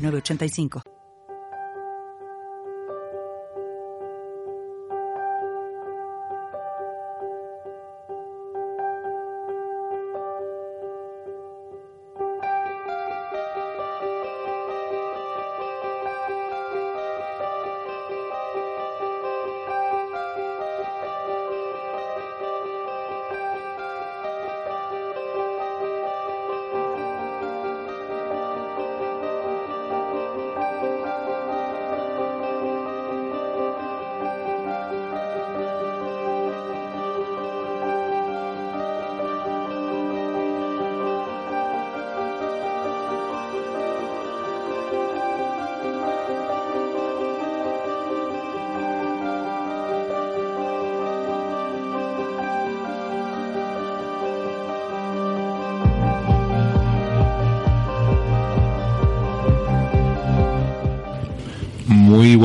8985.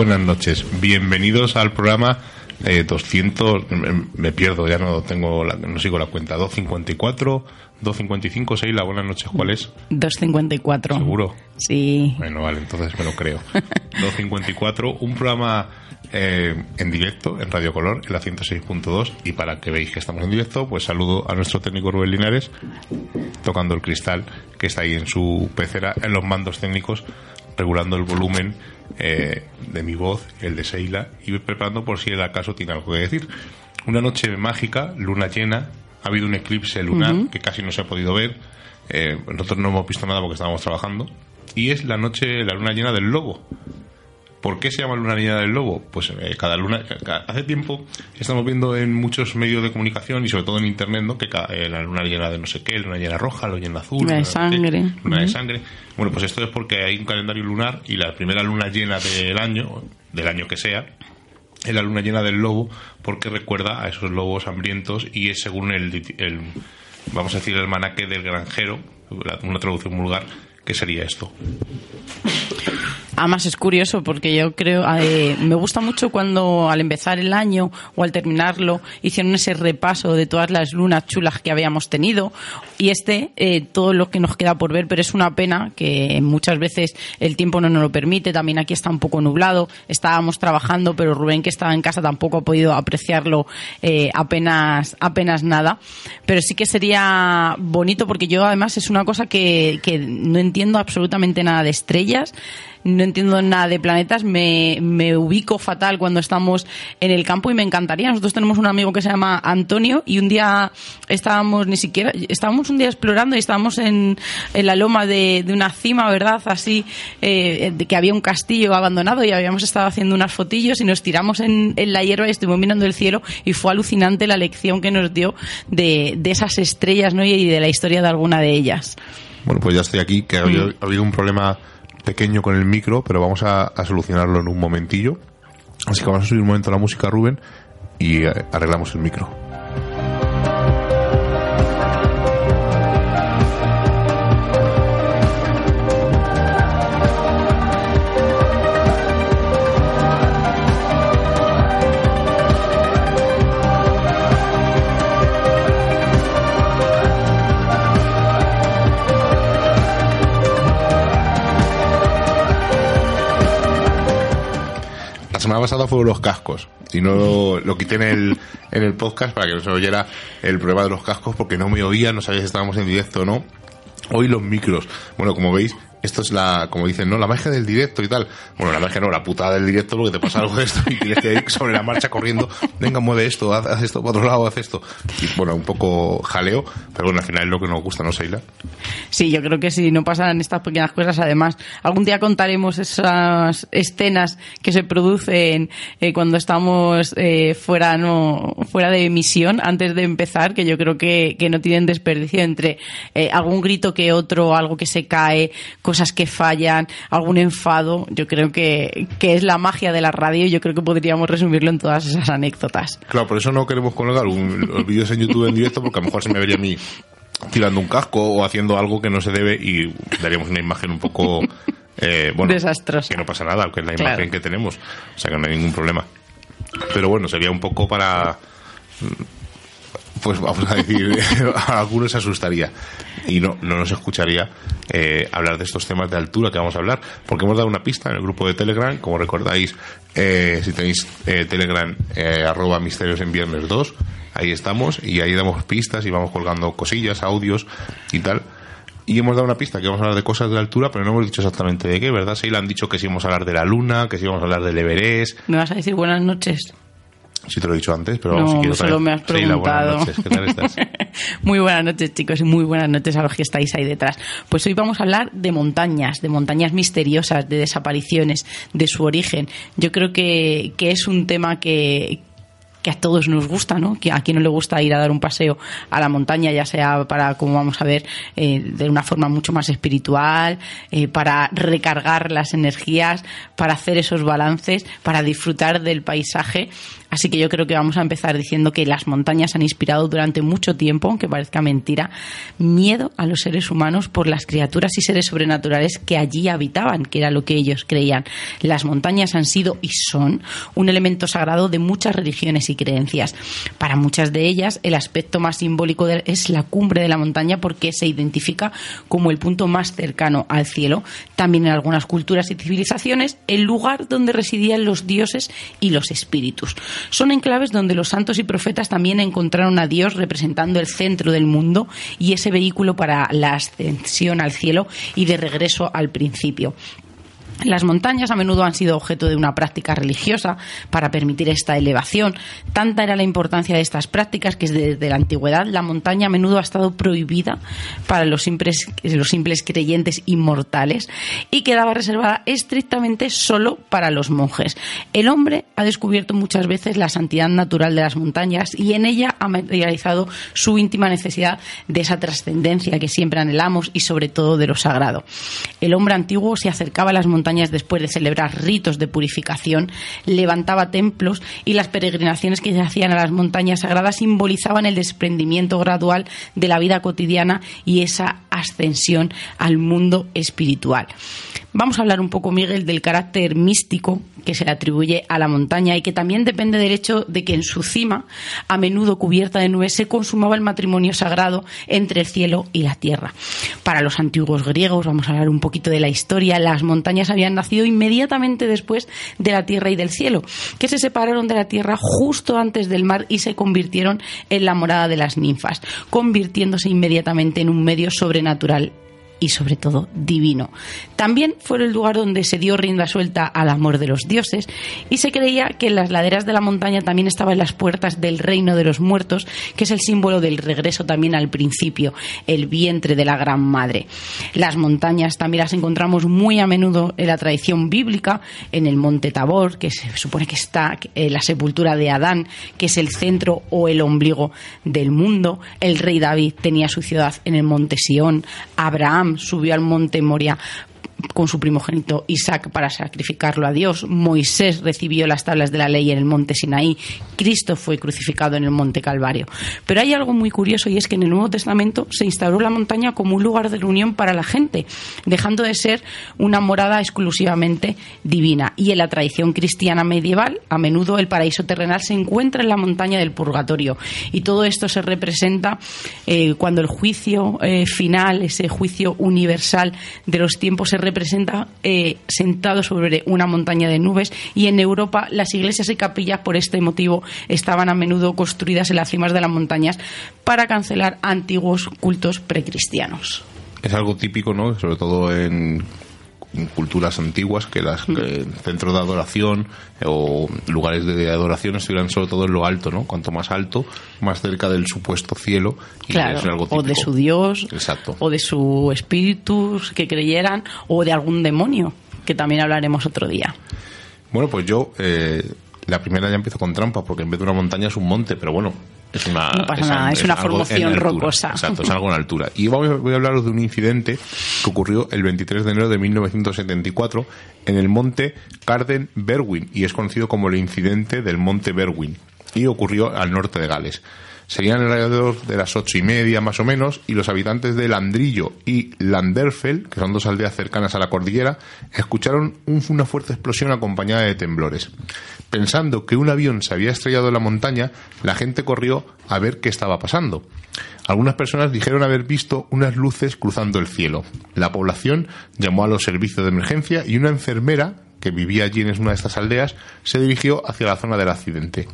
Buenas noches. Bienvenidos al programa eh, 200. Me, me pierdo, ya no tengo, la, no sigo la cuenta. 254, 255, Seila. Buenas noches. ¿Cuál es? 254. ¿Seguro? Sí. Bueno, vale, entonces me lo creo. 254, un programa eh, en directo en Radio Color, en la 106.2. Y para que veáis que estamos en directo, pues saludo a nuestro técnico Rubén Linares, tocando el cristal que está ahí en su pecera, en los mandos técnicos, regulando el volumen eh, de mi voz, el de Seila, y preparando por si el acaso tiene algo que decir. Una noche mágica, luna llena, ha habido un eclipse lunar que casi no se ha podido ver. Eh, nosotros no hemos visto nada porque estábamos trabajando. Y es la noche, la luna llena del lobo. ¿Por qué se llama luna llena del lobo? Pues eh, cada luna, hace tiempo estamos viendo en muchos medios de comunicación y sobre todo en internet, ¿no? Que eh, la luna llena de no sé qué, luna llena roja, luna llena azul, Luna de sangre. luna de sangre. Bueno, pues esto es porque hay un calendario lunar y la primera luna llena del año, del año que sea, es la luna llena del lobo porque recuerda a esos lobos hambrientos y es según el, el vamos a decir el manaque del granjero, una traducción vulgar, que sería esto. Además es curioso porque yo creo, eh, me gusta mucho cuando al empezar el año o al terminarlo hicieron ese repaso de todas las lunas chulas que habíamos tenido y este, eh, todo lo que nos queda por ver, pero es una pena que muchas veces el tiempo no nos lo permite, también aquí está un poco nublado, estábamos trabajando, pero Rubén que estaba en casa tampoco ha podido apreciarlo eh, apenas, apenas nada, pero sí que sería bonito porque yo además es una cosa que, que no entiendo absolutamente nada de estrellas, no entiendo nada de planetas, me, me ubico fatal cuando estamos en el campo y me encantaría. Nosotros tenemos un amigo que se llama Antonio y un día estábamos ni siquiera, estábamos un día explorando y estábamos en, en la loma de, de una cima, ¿verdad? Así, eh, de que había un castillo abandonado y habíamos estado haciendo unas fotillos y nos tiramos en, en la hierba y estuvimos mirando el cielo y fue alucinante la lección que nos dio de, de esas estrellas, ¿no? Y de la historia de alguna de ellas. Bueno, pues ya estoy aquí, que ha habido, ha habido un problema pequeño con el micro, pero vamos a, solucionarlo en un momentillo. Así que vamos a subir un momento la música, Rubén, y eh, arreglamos el micro. Semana pasada fueron los cascos y no lo, quité en el, en el podcast para que no se oyera el problema de los cascos porque no me oía, no sabía si estábamos en directo o no. Hoy los micros. Bueno, como veis, esto es la, como dicen, no, la magia del directo y tal. Bueno, la magia no, la putada del directo porque te pasa algo de esto y tienes que ir sobre la marcha corriendo. Venga, mueve esto, haz, esto para otro lado, haz esto. Y bueno, un poco jaleo, pero bueno, al final es lo que nos gusta, ¿no, Seila? Sí, yo creo que si no pasan estas pequeñas cosas, además, algún día contaremos esas escenas que se producen eh, cuando estamos eh, fuera no fuera de emisión antes de empezar, que yo creo que, que no tienen desperdicio entre eh, algún grito que otro, algo que se cae, cosas cosas que fallan, algún enfado. Yo creo que, que es la magia de la radio y yo creo que podríamos resumirlo en todas esas anécdotas. Claro, por eso no queremos colgar un, los vídeos en YouTube en directo porque a lo mejor se me vería a mí tirando un casco o haciendo algo que no se debe y daríamos una imagen un poco eh, bueno, Desastrosa. que no pasa nada, que es la Claro. imagen que tenemos, o sea que no hay ningún problema. Pero bueno, sería un poco para pues vamos a decir, a algunos asustaría y no, no nos escucharía eh, hablar de estos temas de altura que vamos a hablar, porque hemos dado una pista en el grupo de Telegram, como recordáis, eh, si tenéis eh, Telegram, eh, arroba misterios en viernes 2, ahí estamos y ahí damos pistas y vamos colgando cosillas, audios y tal. Y hemos dado una pista que vamos a hablar de cosas de altura, pero no hemos dicho exactamente de qué, ¿verdad? Seila han dicho que sí íbamos a hablar de la luna, que sí íbamos a hablar del Everest, ¿Me vas a decir buenas noches? Sí te lo he dicho antes, pero No, si quieres solo me has buenas preguntado. noches, ¿qué tal estás? muy buenas noches, chicos, y muy buenas noches a los que estáis ahí detrás. Pues hoy vamos a hablar de montañas, de montañas misteriosas, de desapariciones, de su origen. Yo creo que, que es un tema que que a todos nos gusta, ¿no? Que a quien no le gusta ir a dar un paseo a la montaña, ya sea para, como vamos a ver, eh, de una forma mucho más espiritual, eh, para recargar las energías, para hacer esos balances, para disfrutar del paisaje. Así que yo creo que vamos a empezar diciendo que las montañas han inspirado durante mucho tiempo, aunque parezca mentira, miedo a los seres humanos por las criaturas y seres sobrenaturales que allí habitaban, que era lo que ellos creían. Las montañas han sido y son un elemento sagrado de muchas religiones y creencias. Para muchas de ellas, el aspecto más simbólico es la cumbre de la montaña porque se identifica como el punto más cercano al cielo. También en algunas culturas y civilizaciones, el lugar donde residían los dioses y los espíritus. Son enclaves donde los santos y profetas también encontraron a Dios representando el centro del mundo y ese vehículo para la ascensión al cielo y de regreso al principio. Las montañas a menudo han sido objeto de una práctica religiosa para permitir esta elevación. Tanta era la importancia de estas prácticas que desde la antigüedad la montaña a menudo ha estado prohibida para los simples, creyentes inmortales y quedaba reservada estrictamente solo para los monjes. El hombre ha descubierto muchas veces la santidad natural de las montañas y en ella ha materializado su íntima necesidad de esa trascendencia que siempre anhelamos y sobre todo de lo sagrado. El hombre antiguo se acercaba a las montañas después de celebrar ritos de purificación, levantaba templos y las peregrinaciones que se hacían a las montañas sagradas simbolizaban el desprendimiento gradual de la vida cotidiana y esa ascensión al mundo espiritual. Vamos a hablar un poco, Miguel, del carácter místico que se le atribuye a la montaña y que también depende del hecho de que en su cima, a menudo cubierta de nubes, se consumaba el matrimonio sagrado entre el cielo y la tierra. Para los antiguos griegos, vamos a hablar un poquito de la historia, las montañas habían nacido inmediatamente después de la tierra y del cielo, que se separaron de la tierra justo antes del mar y se convirtieron en la morada de las ninfas, convirtiéndose inmediatamente en un medio sobrenatural y sobre todo divino. También fue el lugar donde se dio rienda suelta al amor de los dioses y se creía que en las laderas de la montaña también estaban las puertas del reino de los muertos, que es el símbolo del regreso también al principio, el vientre de la gran madre. Las montañas también las encontramos muy a menudo en la tradición bíblica, en el monte Tabor, que se supone que está en la sepultura de Adán, que es el centro o el ombligo del mundo. El rey David tenía su ciudad en el monte Sión. Abraham subió al monte Moria con su primogénito Isaac para sacrificarlo a Dios. Moisés recibió las tablas de la ley en el monte Sinaí. Cristo fue crucificado en el monte Calvario. Pero hay algo muy curioso y es que en el Nuevo Testamento se instauró la montaña como un lugar de reunión para la gente, dejando de ser una morada exclusivamente divina. Y en la tradición cristiana medieval, a menudo el paraíso terrenal se encuentra en la montaña del purgatorio. Y todo esto se representa eh, cuando el juicio eh, final, ese juicio universal de los tiempos, se representa eh, sentado sobre una montaña de nubes y en Europa las iglesias y capillas por este motivo estaban a menudo construidas en las cimas de las montañas para cancelar antiguos cultos precristianos. es algo típico, ¿no? Sobre todo en culturas antiguas, que las que centros de adoración o lugares de adoración estuvieran sobre todo en lo alto, ¿no? Cuanto más alto, más cerca del supuesto cielo. Y Claro, es algo o de su dios, Exacto. o de su espíritu que creyeran, o de algún demonio, que también hablaremos otro día. Bueno, pues yo, eh, la primera ya empiezo con trampa, porque en vez de una montaña es un monte, pero bueno, Es una, No pasa nada, es una formación altura. rocosa. Exacto, es algo en altura. Y voy a, voy a hablaros de un incidente que ocurrió el 23 de enero de 1974 en el monte Carden Berwyn y es conocido como el incidente del monte Berwyn y ocurrió al norte de Gales. Serían alrededor de las ocho y media más o menos y los habitantes de Landrillo y Landerfell, que son dos aldeas cercanas a la cordillera, escucharon un- una fuerte explosión acompañada de temblores. Pensando que un avión se había estrellado en la montaña, la gente corrió a ver qué estaba pasando. Algunas personas dijeron haber visto unas luces cruzando el cielo. La población llamó a los servicios de emergencia y una enfermera que vivía allí en una de estas aldeas se dirigió hacia la zona del accidente.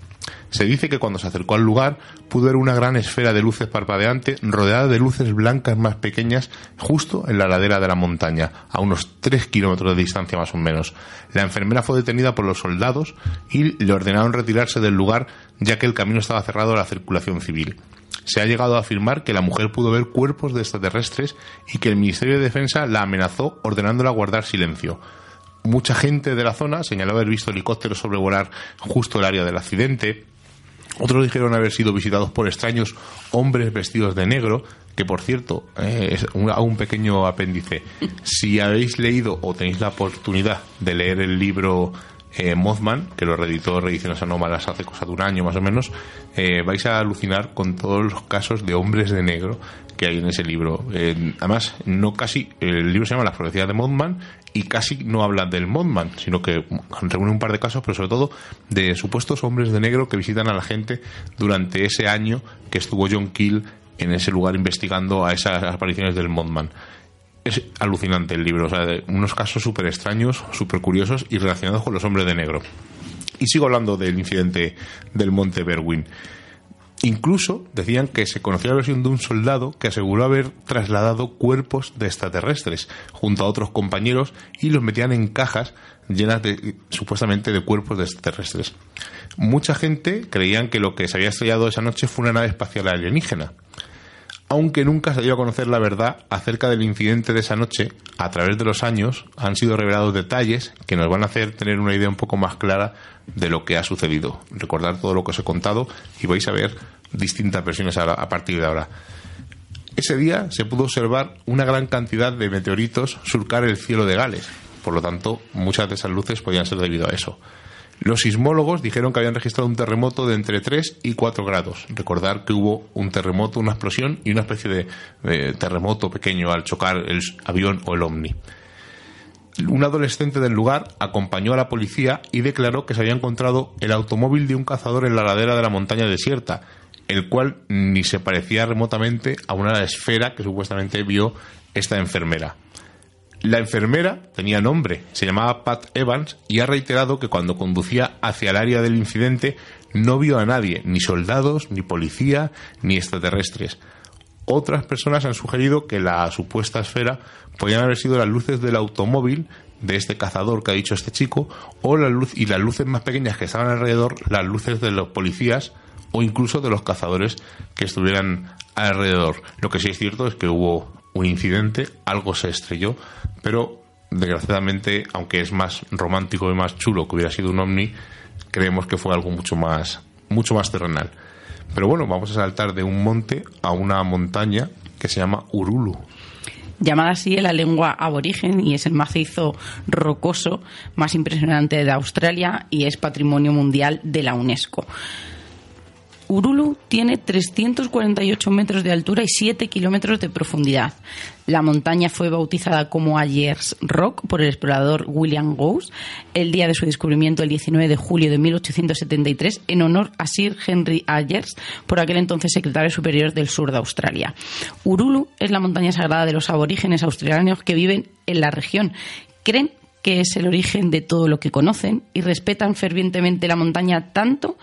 Se dice que cuando se acercó al lugar pudo ver una gran esfera de luces parpadeante rodeada de luces blancas más pequeñas justo en la ladera de la montaña, a unos 3 kilómetros de distancia más o menos. La enfermera fue detenida por los soldados y le ordenaron retirarse del lugar ya que el camino estaba cerrado a la circulación civil. Se ha llegado a afirmar que la mujer pudo ver cuerpos de extraterrestres y que el Ministerio de Defensa la amenazó ordenándola guardar silencio. Mucha gente de la zona señaló haber visto helicópteros sobrevolar justo el área del accidente. Otros dijeron haber sido visitados por extraños hombres vestidos de negro, que por cierto, eh, es un, un pequeño apéndice. Si habéis leído o tenéis la oportunidad de leer el libro eh, Mothman, que lo reeditó Reediciones Anómalas hace cosa de un año más o menos, eh, vais a alucinar con todos los casos de hombres de negro que hay en ese libro. Eh, además, no casi, el libro se llama Las profecías de Mothman y casi no habla del Mothman, sino que reúne un par de casos, pero sobre todo de supuestos hombres de negro que visitan a la gente durante ese año que estuvo John Keel en ese lugar investigando a esas apariciones del Mothman. Es alucinante el libro, o sea, unos casos súper extraños, súper curiosos y relacionados con los hombres de negro. Y sigo hablando del incidente del Monte Berwyn. Incluso decían que se conocía la versión de un soldado que aseguró haber trasladado cuerpos de extraterrestres junto a otros compañeros y los metían en cajas llenas de supuestamente de cuerpos de extraterrestres. Mucha gente creían que lo que se había estrellado esa noche fue una nave espacial alienígena. Aunque nunca se dio a conocer la verdad acerca del incidente de esa noche, a través de los años han sido revelados detalles que nos van a hacer tener una idea un poco más clara de lo que ha sucedido. Recordar todo lo que os he contado y vais a ver distintas versiones a partir de ahora. Ese día se pudo observar una gran cantidad de meteoritos surcar el cielo de Gales. Por lo tanto, muchas de esas luces podían ser debido a eso. Los sismólogos dijeron que habían registrado un terremoto de entre 3 y 4 grados. Recordar que hubo un terremoto, una explosión y una especie de, terremoto pequeño al chocar el avión o el ovni. Un adolescente del lugar acompañó a la policía y declaró que se había encontrado el automóvil de un cazador en la ladera de la montaña desierta, el cual ni se parecía remotamente a una esfera que supuestamente vio esta enfermera. La enfermera tenía nombre, se llamaba Pat Evans y ha reiterado que cuando conducía hacia el área del incidente no vio a nadie, ni soldados, ni policía, ni extraterrestres. Otras personas han sugerido que la supuesta esfera podían haber sido las luces del automóvil de este cazador que ha dicho este chico, o la luz y las luces más pequeñas que estaban alrededor, las luces de los policías o incluso de los cazadores que estuvieran alrededor. Lo que sí es cierto es que hubo un incidente, algo se estrelló, pero desgraciadamente, aunque es más romántico y más chulo que hubiera sido un ovni, creemos que fue algo mucho más, mucho más terrenal. Pero bueno, vamos a saltar de un monte a una montaña que se llama Urulu. llamada así en la lengua aborigen y es el macizo rocoso más impresionante de Australia y es patrimonio mundial de la UNESCO. Urulu tiene 348 metros de altura y 7 kilómetros de profundidad. La montaña fue bautizada como Ayers Rock por el explorador William Goose el día de su descubrimiento el 19 de julio de 1873 en honor a Sir Henry Ayers, por aquel entonces secretario superior del sur de Australia. Urulu es la montaña sagrada de los aborígenes australianos que viven en la región. Creen que es el origen de todo lo que conocen y respetan fervientemente la montaña tanto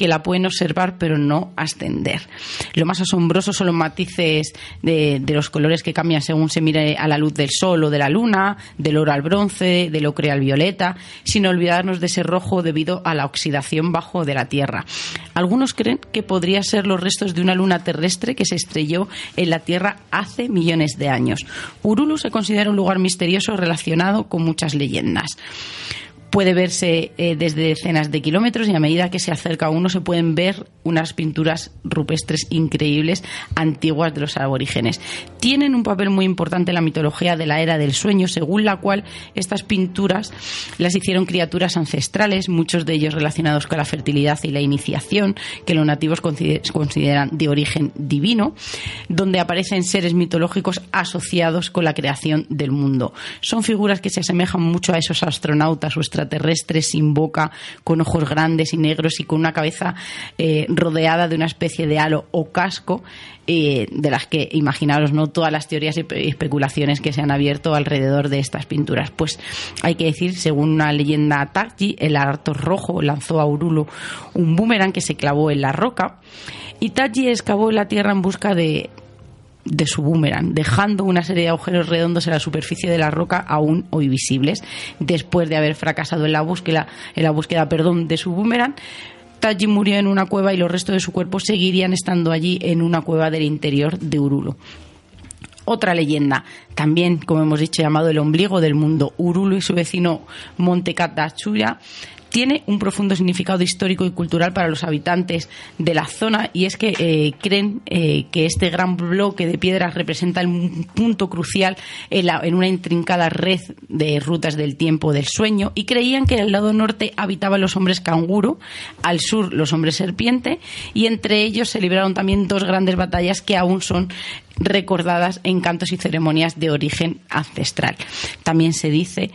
que la pueden observar pero no ascender. Lo más asombroso son los matices de, los colores que cambian según se mire a la luz del sol o de la luna, del oro al bronce, del ocre al violeta, sin olvidarnos de ese rojo debido a la oxidación bajo de la Tierra. Algunos creen que podría ser los restos de una luna terrestre que se estrelló en la Tierra hace millones de años. Urulu se considera un lugar misterioso relacionado con muchas leyendas. Puede verse eh, desde decenas de kilómetros y a medida que se acerca uno se pueden ver unas pinturas rupestres increíbles antiguas de los aborígenes. Tienen un papel muy importante en la mitología de la era del sueño, según la cual estas pinturas las hicieron criaturas ancestrales, muchos de ellos relacionados con la fertilidad y la iniciación, que los nativos consideran de origen divino, donde aparecen seres mitológicos asociados con la creación del mundo. Son figuras que se asemejan mucho a esos astronautas o extraterrestres sin boca, con ojos grandes y negros y con una cabeza eh, rodeada de una especie de halo o casco, eh, de las que imaginaros no todas las teorías y especulaciones que se han abierto alrededor de estas pinturas. Pues hay que decir, según una leyenda Taji, el lagarto rojo lanzó a Urulo un boomerang que se clavó en la roca y Taji excavó la tierra en busca de, de su boomerang, dejando una serie de agujeros redondos en la superficie de la roca aún hoy visibles. Después de haber fracasado en la búsqueda, en la búsqueda perdón, de su boomerang, Taji murió en una cueva y los restos de su cuerpo seguirían estando allí en una cueva del interior de Urulo. Otra leyenda, también, como hemos dicho, llamado el ombligo del mundo, Urulo y su vecino Monte Katachura tiene un profundo significado histórico y cultural para los habitantes de la zona y es que eh, creen eh, que este gran bloque de piedras representa un punto crucial en, una intrincada red de rutas del tiempo del sueño y creían que en el lado norte habitaban los hombres canguro, al sur los hombres serpiente y entre ellos se libraron también dos grandes batallas que aún son recordadas en cantos y ceremonias de origen ancestral. También se dice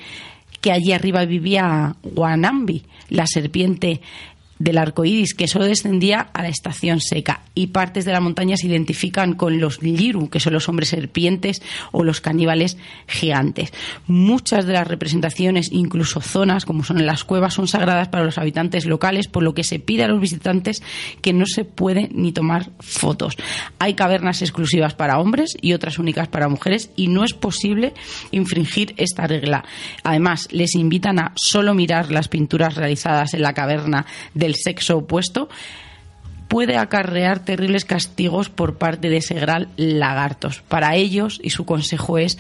que allí arriba vivía Guanambi, la serpiente del arco iris que solo descendía a la estación seca y partes de la montaña se identifican con los liru, que son los hombres serpientes o los caníbales gigantes. Muchas de las representaciones, incluso zonas como son las cuevas, son sagradas para los habitantes locales, por lo que se pide a los visitantes que no se puede ni tomar fotos. Hay cavernas exclusivas para hombres y otras únicas para mujeres y no es posible infringir esta regla. Además, les invitan a solo mirar las pinturas realizadas en la caverna de del sexo opuesto puede acarrear terribles castigos por parte de ese gran lagartos. Para ellos, y su consejo es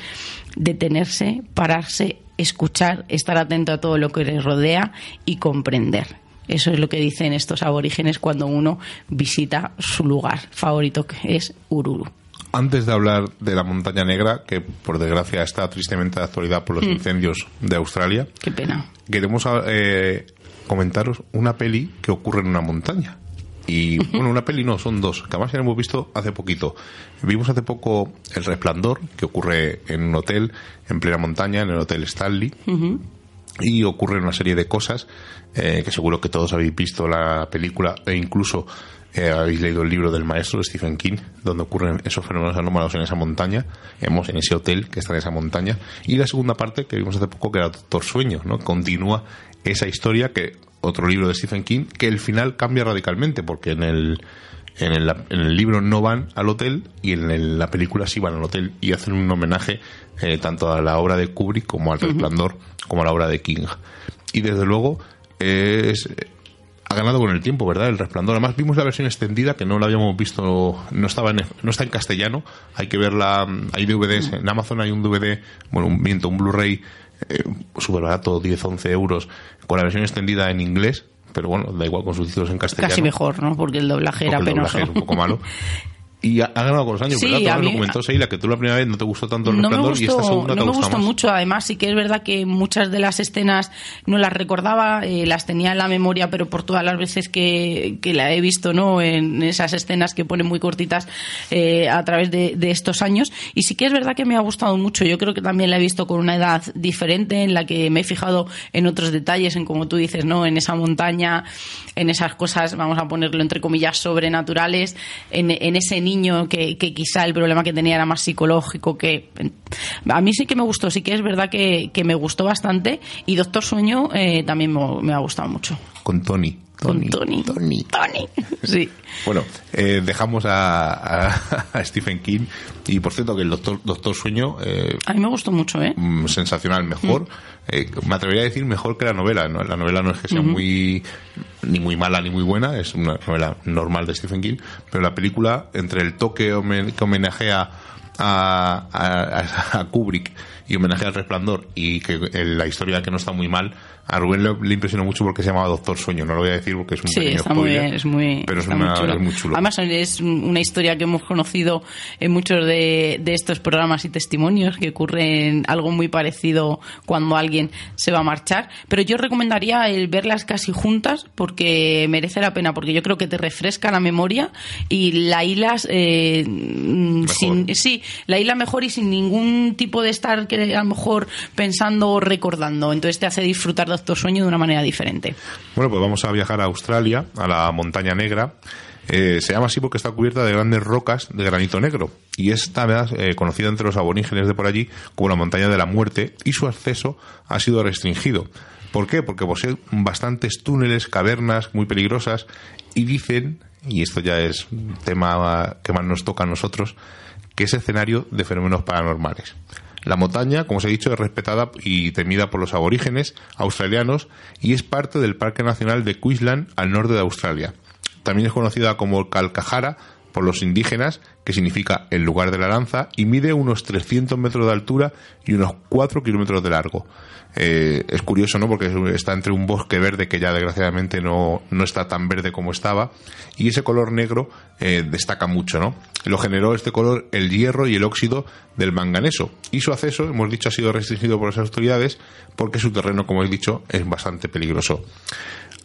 detenerse, pararse, escuchar, estar atento a todo lo que les rodea y comprender. Eso es lo que dicen estos aborígenes cuando uno visita su lugar favorito, que es Ururu. Antes de hablar de la montaña negra, que por desgracia está tristemente de actualidad por los mm. incendios de Australia, qué pena. Queremos eh, comentaros una peli que ocurre en una montaña. Y bueno, una peli no, son dos, que además ya hemos visto hace poquito. Vimos hace poco El Resplandor, que ocurre en un hotel en plena montaña, en el Hotel Stanley. Y ocurre una serie de cosas eh, que seguro que todos habéis visto la película e incluso eh, habéis leído el libro del maestro Stephen King, donde ocurren esos fenómenos anómalos en esa montaña, hemos en ese hotel que está en esa montaña. Y la segunda parte que vimos hace poco, que era Doctor Sueño, ¿no? Continúa esa historia que otro libro de Stephen King que el final cambia radicalmente porque en el en el, en el libro no van al hotel y en la película sí van al hotel y hacen un homenaje eh, tanto a la obra de Kubrick como al Resplandor como a la obra de King y desde luego es ha ganado con el tiempo, ¿verdad? El Resplandor. Además vimos la versión extendida que no la habíamos visto, no estaba en, no está en castellano. Hay que verla, hay DVDs en Amazon hay un DVD, bueno, un viento, un Blu-ray eh, súper barato, 10, 11 euros, con la versión extendida en inglés, pero bueno, da igual con sus títulos en castellano. Casi mejor, ¿no? Porque el doblaje era penoso. un poco malo. Y ha, ganado con los años, sí, ¿verdad? Tú lo comentó Seila, que tú la primera vez no te gustó tanto el no resplandor y esta segunda no te me gustó mucho, además sí que es verdad que muchas de las escenas no las recordaba, eh, las tenía en la memoria, pero por todas las veces que, que la he visto, ¿no? En esas escenas que ponen muy cortitas eh, a través de, de, estos años. Y sí que es verdad que me ha gustado mucho. Yo creo que también la he visto con una edad diferente, en la que me he fijado en otros detalles, en como tú dices, ¿no? En esa montaña, en esas cosas, vamos a ponerlo entre comillas, sobrenaturales, en, en ese niño que, que, quizá el problema que tenía era más psicológico que a mí sí que me gustó sí que es verdad que, que me gustó bastante y Doctor Sueño eh, también me, ha gustado mucho. Con Tony Tony, Tony. Tony. Tony. Sí. Bueno, eh, dejamos a, a, Stephen King. Y por cierto, que el Doctor, Doctor Sueño. Eh, a mí me gustó mucho, ¿eh? Mm, sensacional, mejor. Mm. Eh, me atrevería a decir mejor que la novela. ¿no? La novela no es que sea muy. ni muy mala ni muy buena, es una novela normal de Stephen King. Pero la película, entre el toque que homenajea a, a, a Kubrick y homenaje al resplandor y que la historia que no está muy mal a Rubén le, impresionó mucho porque se llamaba Doctor Sueño. No lo voy a decir porque es un sí, está muy bien, es muy, pero es, muy chulo. Además, es una historia que hemos conocido en muchos de, de, estos programas y testimonios que ocurren algo muy parecido cuando alguien se va a marchar. Pero yo recomendaría el verlas casi juntas porque merece la pena, porque yo creo que te refresca la memoria y la hilas eh, sin, sí, la hila mejor y sin ningún tipo de estar que a lo mejor pensando o recordando. Entonces te hace disfrutar de Doctor Sueño de una manera diferente. Bueno, pues vamos a viajar a Australia, a la montaña negra. Eh, se llama así porque está cubierta de grandes rocas de granito negro y está eh, conocida entre los aborígenes de por allí como la montaña de la muerte y su acceso ha sido restringido. ¿Por qué? Porque posee bastantes túneles, cavernas muy peligrosas y dicen, y esto ya es tema que más nos toca a nosotros, que es escenario de fenómenos paranormales. La montaña, como os he dicho, es respetada y temida por los aborígenes australianos y es parte del Parque Nacional de Queensland al norte de Australia. También es conocida como Calcajara por los indígenas, que significa el lugar de la lanza, y mide unos 300 metros de altura y unos 4 kilómetros de largo. Eh, es curioso, ¿no? Porque está entre un bosque verde que ya desgraciadamente no, no está tan verde como estaba, y ese color negro eh, destaca mucho, ¿no? Lo generó este color el hierro y el óxido del manganeso, y su acceso, hemos dicho, ha sido restringido por las autoridades porque su terreno, como he dicho, es bastante peligroso.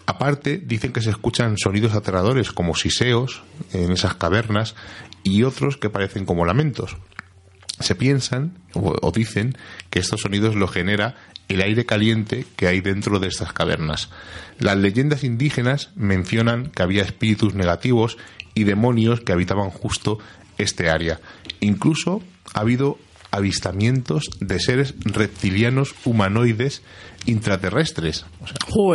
Aparte, dicen que se escuchan sonidos aterradores como siseos en esas cavernas y otros que parecen como lamentos. Se piensan o, dicen que estos sonidos lo genera el aire caliente que hay dentro de estas cavernas. Las leyendas indígenas mencionan que había espíritus negativos y demonios que habitaban justo este área. Incluso ha habido avistamientos de seres reptilianos humanoides intraterrestres. O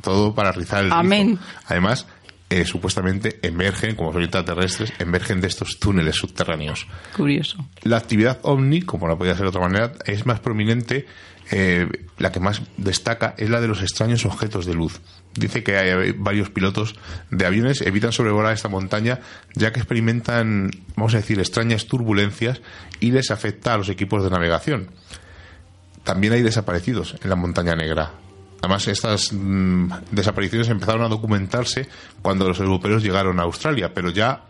todo para rizar el Amén. Además, eh, supuestamente emergen, como son extraterrestres, emergen de estos túneles subterráneos. Curioso. La actividad ovni, como no podía ser de otra manera, es más prominente, eh, la que más destaca es la de los extraños objetos de luz. Dice que hay varios pilotos de aviones evitan sobrevolar esta montaña ya que experimentan, vamos a decir, extrañas turbulencias y les afecta a los equipos de navegación. También hay desaparecidos en la montaña negra. Además, estas mm, desapariciones empezaron a documentarse cuando los europeos llegaron a Australia, pero ya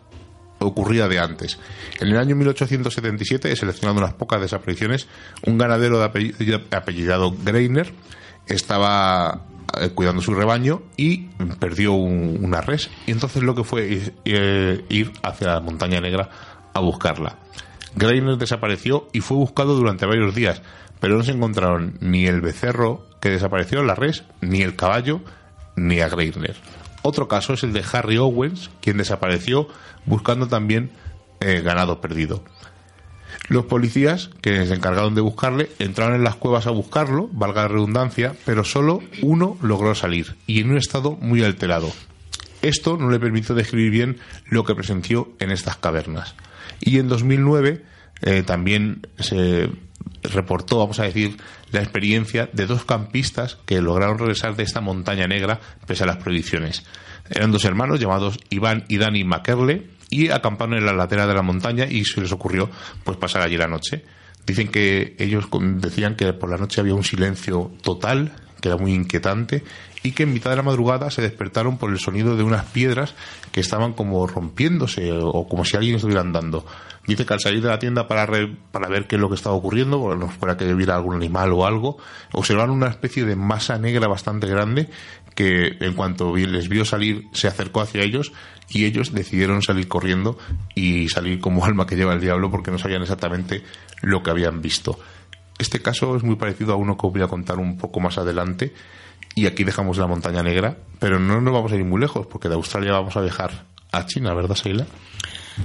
ocurría de antes. En el año 1877 he seleccionado unas pocas desapariciones. Un ganadero de apellidado Greiner estaba eh, cuidando su rebaño y perdió una res. Y entonces lo que fue eh, ir hacia la montaña negra a buscarla. Greiner desapareció y fue buscado durante varios días, pero no se encontraron ni el becerro que desapareció, la res, ni el caballo, ni a Greiner. Otro caso es el de Harry Owens, quien desapareció buscando también eh, ganado perdido. Los policías que se encargaron de buscarle entraron en las cuevas a buscarlo, valga la redundancia, pero solo uno logró salir y en un estado muy alterado. Esto no le permitió describir bien lo que presenció en estas cavernas. Y en 2009 eh, también se reportó, vamos a decir, la experiencia de dos campistas que lograron regresar de esta montaña negra pese a las prohibiciones. Eran dos hermanos llamados Iván y Dani Makerle y acamparon en la ladera de la montaña y se les ocurrió pues pasar allí la noche. Dicen que ellos decían que por la noche había un silencio total, que era muy inquietante y que en mitad de la madrugada se despertaron por el sonido de unas piedras que estaban como rompiéndose o como si alguien estuviera andando. Dice que al salir de la tienda para, para ver qué es lo que estaba ocurriendo, o no fuera que viera algún animal o algo, observaron una especie de masa negra bastante grande que en cuanto les vio salir se acercó hacia ellos y ellos decidieron salir corriendo y salir como alma que lleva el diablo porque no sabían exactamente lo que habían visto. Este caso es muy parecido a uno que os voy a contar un poco más adelante y aquí dejamos la montaña negra, pero no nos vamos a ir muy lejos porque de Australia vamos a viajar a China, ¿verdad, Seila?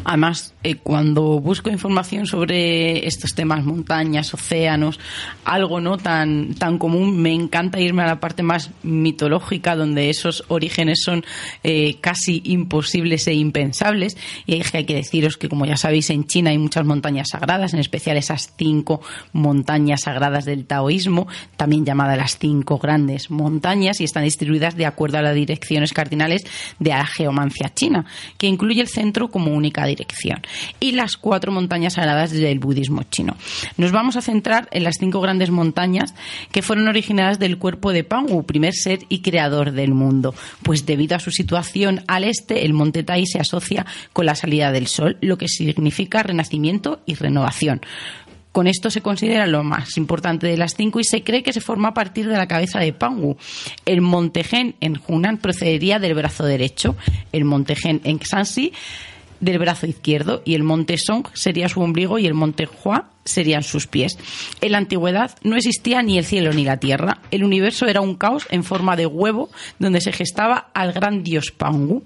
Además, eh, cuando busco información sobre estos temas, montañas, océanos, algo no tan, tan común, me encanta irme a la parte más mitológica, donde esos orígenes son eh, casi imposibles e impensables. Y hay que deciros que, como ya sabéis, en China hay muchas montañas sagradas, en especial esas cinco montañas sagradas del taoísmo, también llamadas las cinco grandes montañas, y están distribuidas de acuerdo a las direcciones cardinales de la geomancia china, que incluye el centro como única dirección. Y las cuatro montañas sagradas del budismo chino. Nos vamos a centrar en las cinco grandes montañas que fueron originadas del cuerpo de Pangu, primer ser y creador del mundo. Pues debido a su situación al este, el monte Tai se asocia con la salida del sol, lo que significa renacimiento y renovación. Con esto se considera lo más importante de las cinco y se cree que se forma a partir de la cabeza de Pangu. El monte Gen en Hunan procedería del brazo derecho, el monte Gen en Xansi del brazo izquierdo y el monte Song sería su ombligo y el monte Hua serían sus pies. En la antigüedad no existía ni el cielo ni la tierra. El universo era un caos en forma de huevo donde se gestaba al gran dios Pangu.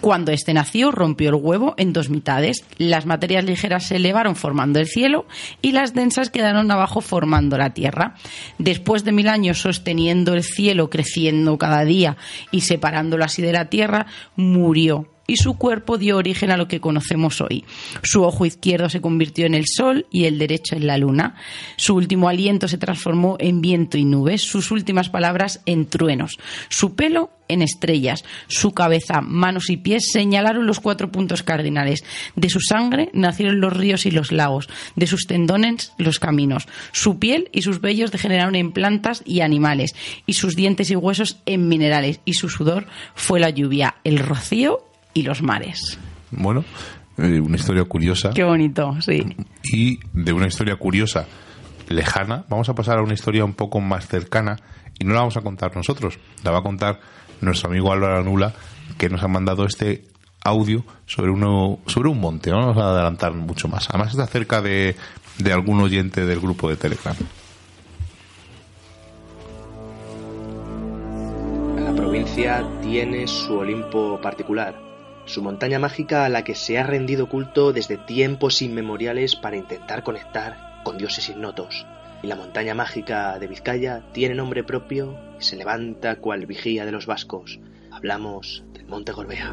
Cuando este nació, rompió el huevo en dos mitades. Las materias ligeras se elevaron formando el cielo y las densas quedaron abajo formando la tierra. Después de mil años sosteniendo el cielo, creciendo cada día y separándolo así de la tierra, murió y su cuerpo dio origen a lo que conocemos hoy. Su ojo izquierdo se convirtió en el sol y el derecho en la luna. Su último aliento se transformó en viento y nubes, sus últimas palabras en truenos, su pelo en estrellas, su cabeza, manos y pies señalaron los cuatro puntos cardinales. De su sangre nacieron los ríos y los lagos, de sus tendones los caminos. Su piel y sus vellos degeneraron en plantas y animales, y sus dientes y huesos en minerales, y su sudor fue la lluvia, el rocío y los mares. Bueno, eh, una historia curiosa. Qué bonito, sí. Y de una historia curiosa lejana, vamos a pasar a una historia un poco más cercana y no la vamos a contar nosotros, la va a contar nuestro amigo Álvaro Anula, que nos ha mandado este audio sobre uno sobre un monte. No vamos a adelantar mucho más. Además está cerca de, de algún oyente del grupo de Telegram. La provincia tiene su Olimpo particular su montaña mágica a la que se ha rendido culto desde tiempos inmemoriales para intentar conectar con dioses ignotos. Y la montaña mágica de Vizcaya tiene nombre propio y se levanta cual vigía de los vascos. Hablamos del Monte Gorbea.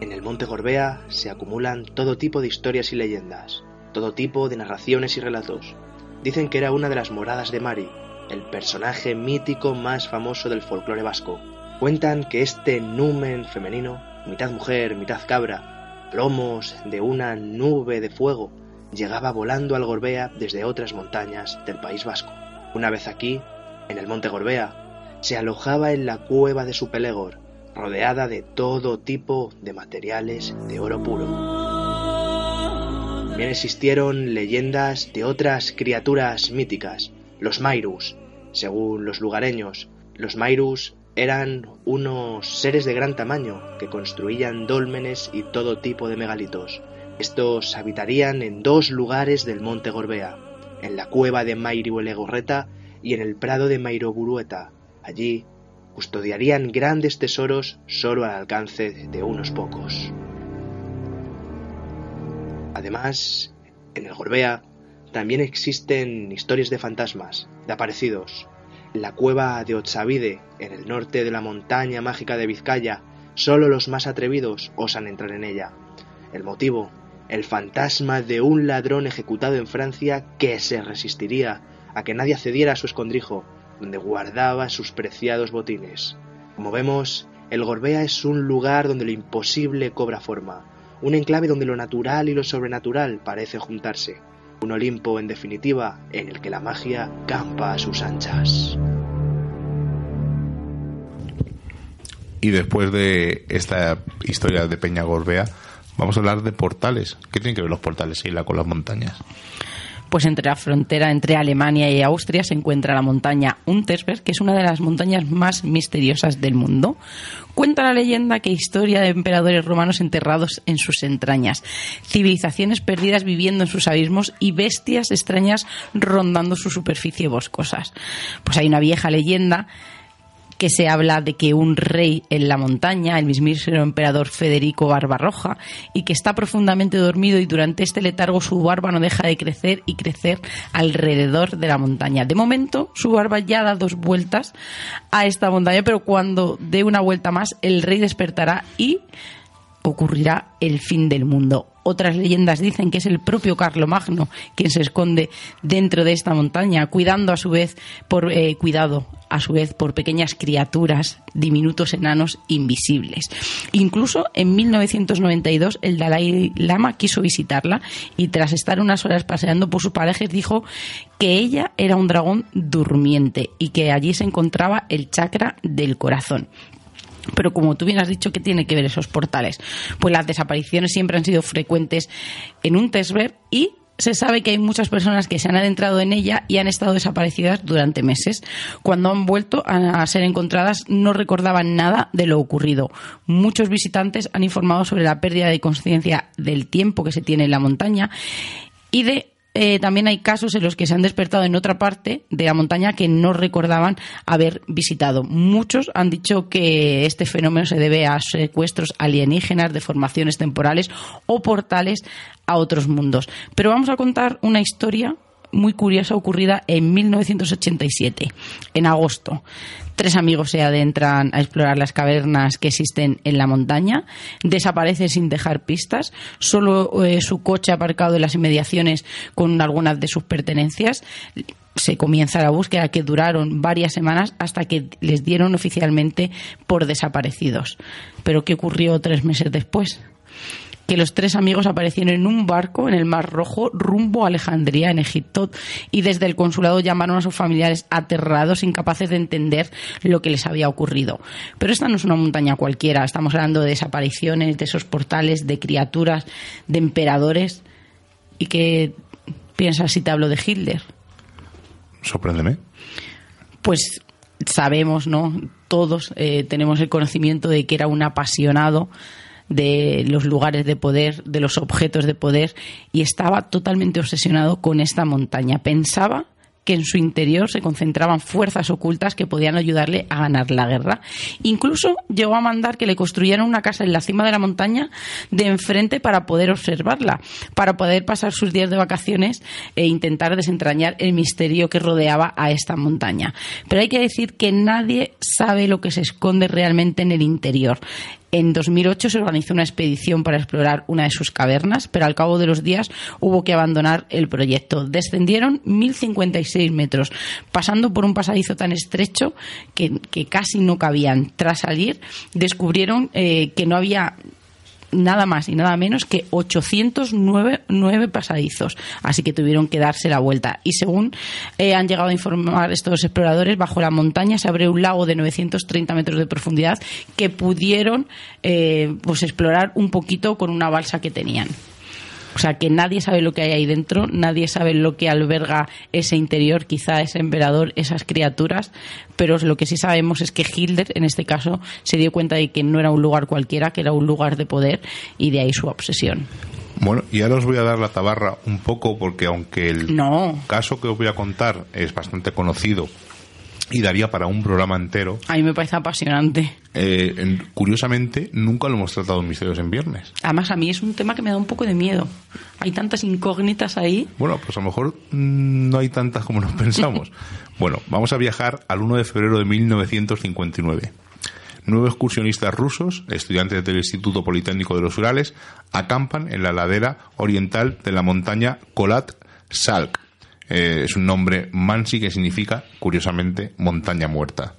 En el Monte Gorbea se acumulan todo tipo de historias y leyendas, todo tipo de narraciones y relatos. Dicen que era una de las moradas de Mari, el personaje mítico más famoso del folclore vasco, Cuentan que este numen femenino, mitad mujer, mitad cabra, plomos de una nube de fuego, llegaba volando al Gorbea desde otras montañas del País Vasco. Una vez aquí, en el monte Gorbea, se alojaba en la cueva de su pelegor, rodeada de todo tipo de materiales de oro puro. También existieron leyendas de otras criaturas míticas, los Mairus. Según los lugareños, los Mairus eran unos seres de gran tamaño que construían dólmenes y todo tipo de megalitos. Estos habitarían en dos lugares del monte Gorbea, en la cueva de Mairihuelegorreta y en el prado de Mairoburueta. Allí custodiarían grandes tesoros solo al alcance de unos pocos. Además, en el Gorbea también existen historias de fantasmas, de aparecidos, la cueva de Otsavide, en el norte de la montaña mágica de Vizcaya, solo los más atrevidos osan entrar en ella. El motivo, el fantasma de un ladrón ejecutado en Francia que se resistiría a que nadie accediera a su escondrijo, donde guardaba sus preciados botines. Como vemos, el Gorbea es un lugar donde lo imposible cobra forma, un enclave donde lo natural y lo sobrenatural parece juntarse, un Olimpo, en definitiva, en el que la magia campa a sus anchas. Y después de esta historia de Peña Gorbea, vamos a hablar de portales. ¿Qué tienen que ver los portales y la con las montañas? Pues entre la frontera entre Alemania y Austria se encuentra la montaña Untersberg, que es una de las montañas más misteriosas del mundo. Cuenta la leyenda que historia de emperadores romanos enterrados en sus entrañas, civilizaciones perdidas viviendo en sus abismos y bestias extrañas rondando su superficie boscosas. Pues hay una vieja leyenda que se habla de que un rey en la montaña, el mismísimo emperador Federico Barbarroja, y que está profundamente dormido y durante este letargo su barba no deja de crecer y crecer alrededor de la montaña. De momento, su barba ya da dos vueltas a esta montaña, pero cuando dé una vuelta más, el rey despertará y ocurrirá el fin del mundo. Otras leyendas dicen que es el propio Carlomagno quien se esconde dentro de esta montaña, cuidando a su vez por eh, cuidado a su vez por pequeñas criaturas, diminutos enanos invisibles. Incluso en 1992 el Dalai Lama quiso visitarla y tras estar unas horas paseando por sus parajes dijo que ella era un dragón durmiente y que allí se encontraba el chakra del corazón. Pero como tú bien has dicho, ¿qué tiene que ver esos portales? Pues las desapariciones siempre han sido frecuentes en un testbed y se sabe que hay muchas personas que se han adentrado en ella y han estado desaparecidas durante meses. Cuando han vuelto a ser encontradas no recordaban nada de lo ocurrido. Muchos visitantes han informado sobre la pérdida de conciencia del tiempo que se tiene en la montaña y de eh, también hay casos en los que se han despertado en otra parte de la montaña que no recordaban haber visitado. Muchos han dicho que este fenómeno se debe a secuestros alienígenas, deformaciones temporales o portales a otros mundos. Pero vamos a contar una historia muy curiosa ocurrida en 1987, en agosto. Tres amigos se adentran a explorar las cavernas que existen en la montaña, desaparecen sin dejar pistas, solo eh, su coche aparcado en las inmediaciones con algunas de sus pertenencias. Se comienza la búsqueda que duraron varias semanas hasta que les dieron oficialmente por desaparecidos. Pero ¿qué ocurrió tres meses después? Que los tres amigos aparecieron en un barco en el Mar Rojo rumbo a Alejandría, en Egipto, y desde el consulado llamaron a sus familiares aterrados, incapaces de entender lo que les había ocurrido. Pero esta no es una montaña cualquiera, estamos hablando de desapariciones, de esos portales, de criaturas, de emperadores. ¿Y qué piensas si te hablo de Hitler? Sorpréndeme. Pues sabemos, ¿no? Todos eh, tenemos el conocimiento de que era un apasionado de los lugares de poder, de los objetos de poder, y estaba totalmente obsesionado con esta montaña. Pensaba que en su interior se concentraban fuerzas ocultas que podían ayudarle a ganar la guerra. Incluso llegó a mandar que le construyeran una casa en la cima de la montaña de enfrente para poder observarla, para poder pasar sus días de vacaciones e intentar desentrañar el misterio que rodeaba a esta montaña. Pero hay que decir que nadie sabe lo que se esconde realmente en el interior. En 2008 se organizó una expedición para explorar una de sus cavernas, pero al cabo de los días hubo que abandonar el proyecto. Descendieron 1.056 metros, pasando por un pasadizo tan estrecho que, casi no cabían. Tras salir, descubrieron eh, que no había nada más y nada menos que 809 pasadizos. Así que tuvieron que darse la vuelta. Y según eh, han llegado a informar estos exploradores, bajo la montaña se abre un lago de 930 metros de profundidad que pudieron eh, pues explorar un poquito con una balsa que tenían. O sea, que nadie sabe lo que hay ahí dentro, nadie sabe lo que alberga ese interior, quizá ese emperador, esas criaturas, pero lo que sí sabemos es que Hitler, en este caso, se dio cuenta de que no era un lugar cualquiera, que era un lugar de poder, y de ahí su obsesión. Bueno, y ahora os voy a dar la tabarra un poco, porque aunque el caso que os voy a contar es bastante conocido y daría para un programa entero. A mí me parece apasionante. Eh, curiosamente, nunca lo hemos tratado en Misterios en Viernes. Además, a mí es un tema que me da un poco de miedo. Hay tantas incógnitas ahí. Bueno, pues a lo mejor mm, no hay tantas como nos pensamos. bueno, vamos a viajar al 1 de febrero de 1959. Nueve excursionistas rusos, estudiantes del Instituto Politécnico de los Urales, acampan en la ladera oriental de la montaña Kolat Salk, eh, es un nombre mansi que significa, curiosamente, montaña muerta.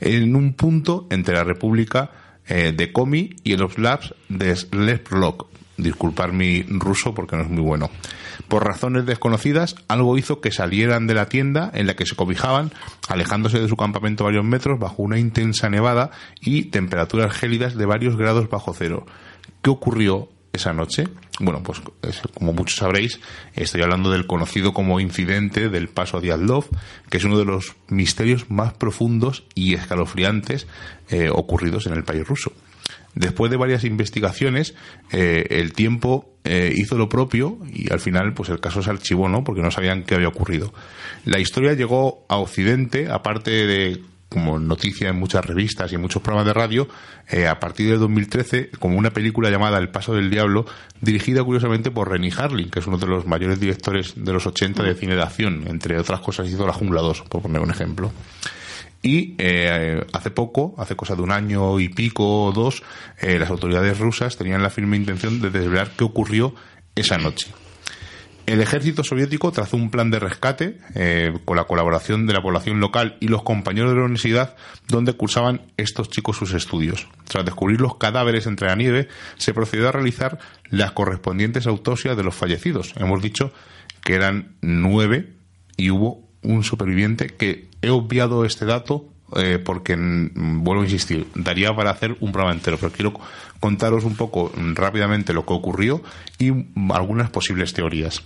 En un punto entre la República eh, de Komi y el Oblast de Sleplok. Disculpar mi ruso porque no es muy bueno. Por razones desconocidas, algo hizo que salieran de la tienda en la que se cobijaban, alejándose de su campamento varios metros bajo una intensa nevada y temperaturas gélidas de varios grados bajo cero. ¿Qué ocurrió esa noche. Bueno, pues como muchos sabréis, estoy hablando del conocido como incidente del paso Diatlov, que es uno de los misterios más profundos y escalofriantes eh, ocurridos en el país ruso. Después de varias investigaciones, eh, el tiempo eh, hizo lo propio y al final, pues el caso se archivó, ¿no? Porque no sabían qué había ocurrido. La historia llegó a Occidente, aparte de como noticia en muchas revistas y en muchos programas de radio, eh, a partir del 2013, como una película llamada El Paso del Diablo, dirigida curiosamente por Renny Harlin, que es uno de los mayores directores de los 80 de cine de acción. Entre otras cosas hizo La Jungla 2, por poner un ejemplo. Y eh, hace poco, hace cosa de un año y pico o dos, eh, las autoridades rusas tenían la firme intención de desvelar qué ocurrió esa noche. El ejército soviético trazó un plan de rescate eh, con la colaboración de la población local y los compañeros de la universidad donde cursaban estos chicos sus estudios. Tras descubrir los cadáveres entre la nieve, se procedió a realizar las correspondientes autopsias de los fallecidos. Hemos dicho que eran nueve y hubo un superviviente que he obviado este dato eh, porque, mm, vuelvo a insistir, daría para hacer un programa entero, pero quiero contaros un poco mm, rápidamente lo que ocurrió y mm, algunas posibles teorías.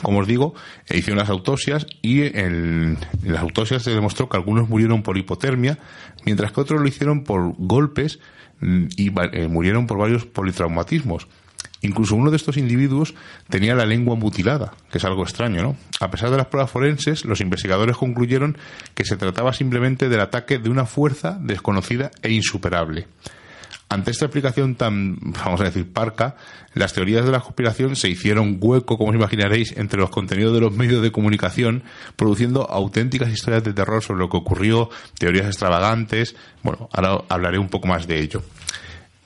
Como os digo, hicieron las autopsias y en, las autopsias se demostró que algunos murieron por hipotermia, mientras que otros lo hicieron por golpes y eh, murieron por varios politraumatismos. Incluso uno de estos individuos tenía la lengua mutilada, que es algo extraño, ¿no? A pesar de las pruebas forenses, los investigadores concluyeron que se trataba simplemente del ataque de una fuerza desconocida e insuperable. Ante esta explicación tan, vamos a decir, parca, las teorías de la conspiración se hicieron hueco, como os imaginaréis, entre los contenidos de los medios de comunicación, produciendo auténticas historias de terror sobre lo que ocurrió, teorías extravagantes. Bueno, ahora hablaré un poco más de ello.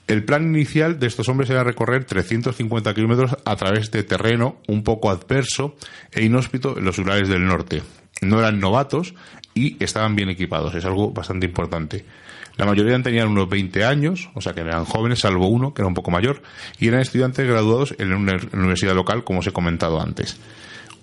El plan inicial de estos hombres era recorrer 350 kilómetros a través de terreno un poco adverso e inhóspito en los rurales del norte. No eran novatos y estaban bien equipados, es algo bastante importante. La mayoría tenían unos 20 años, o sea que eran jóvenes, salvo uno, que era un poco mayor, y eran estudiantes graduados en una universidad local, como os he comentado antes.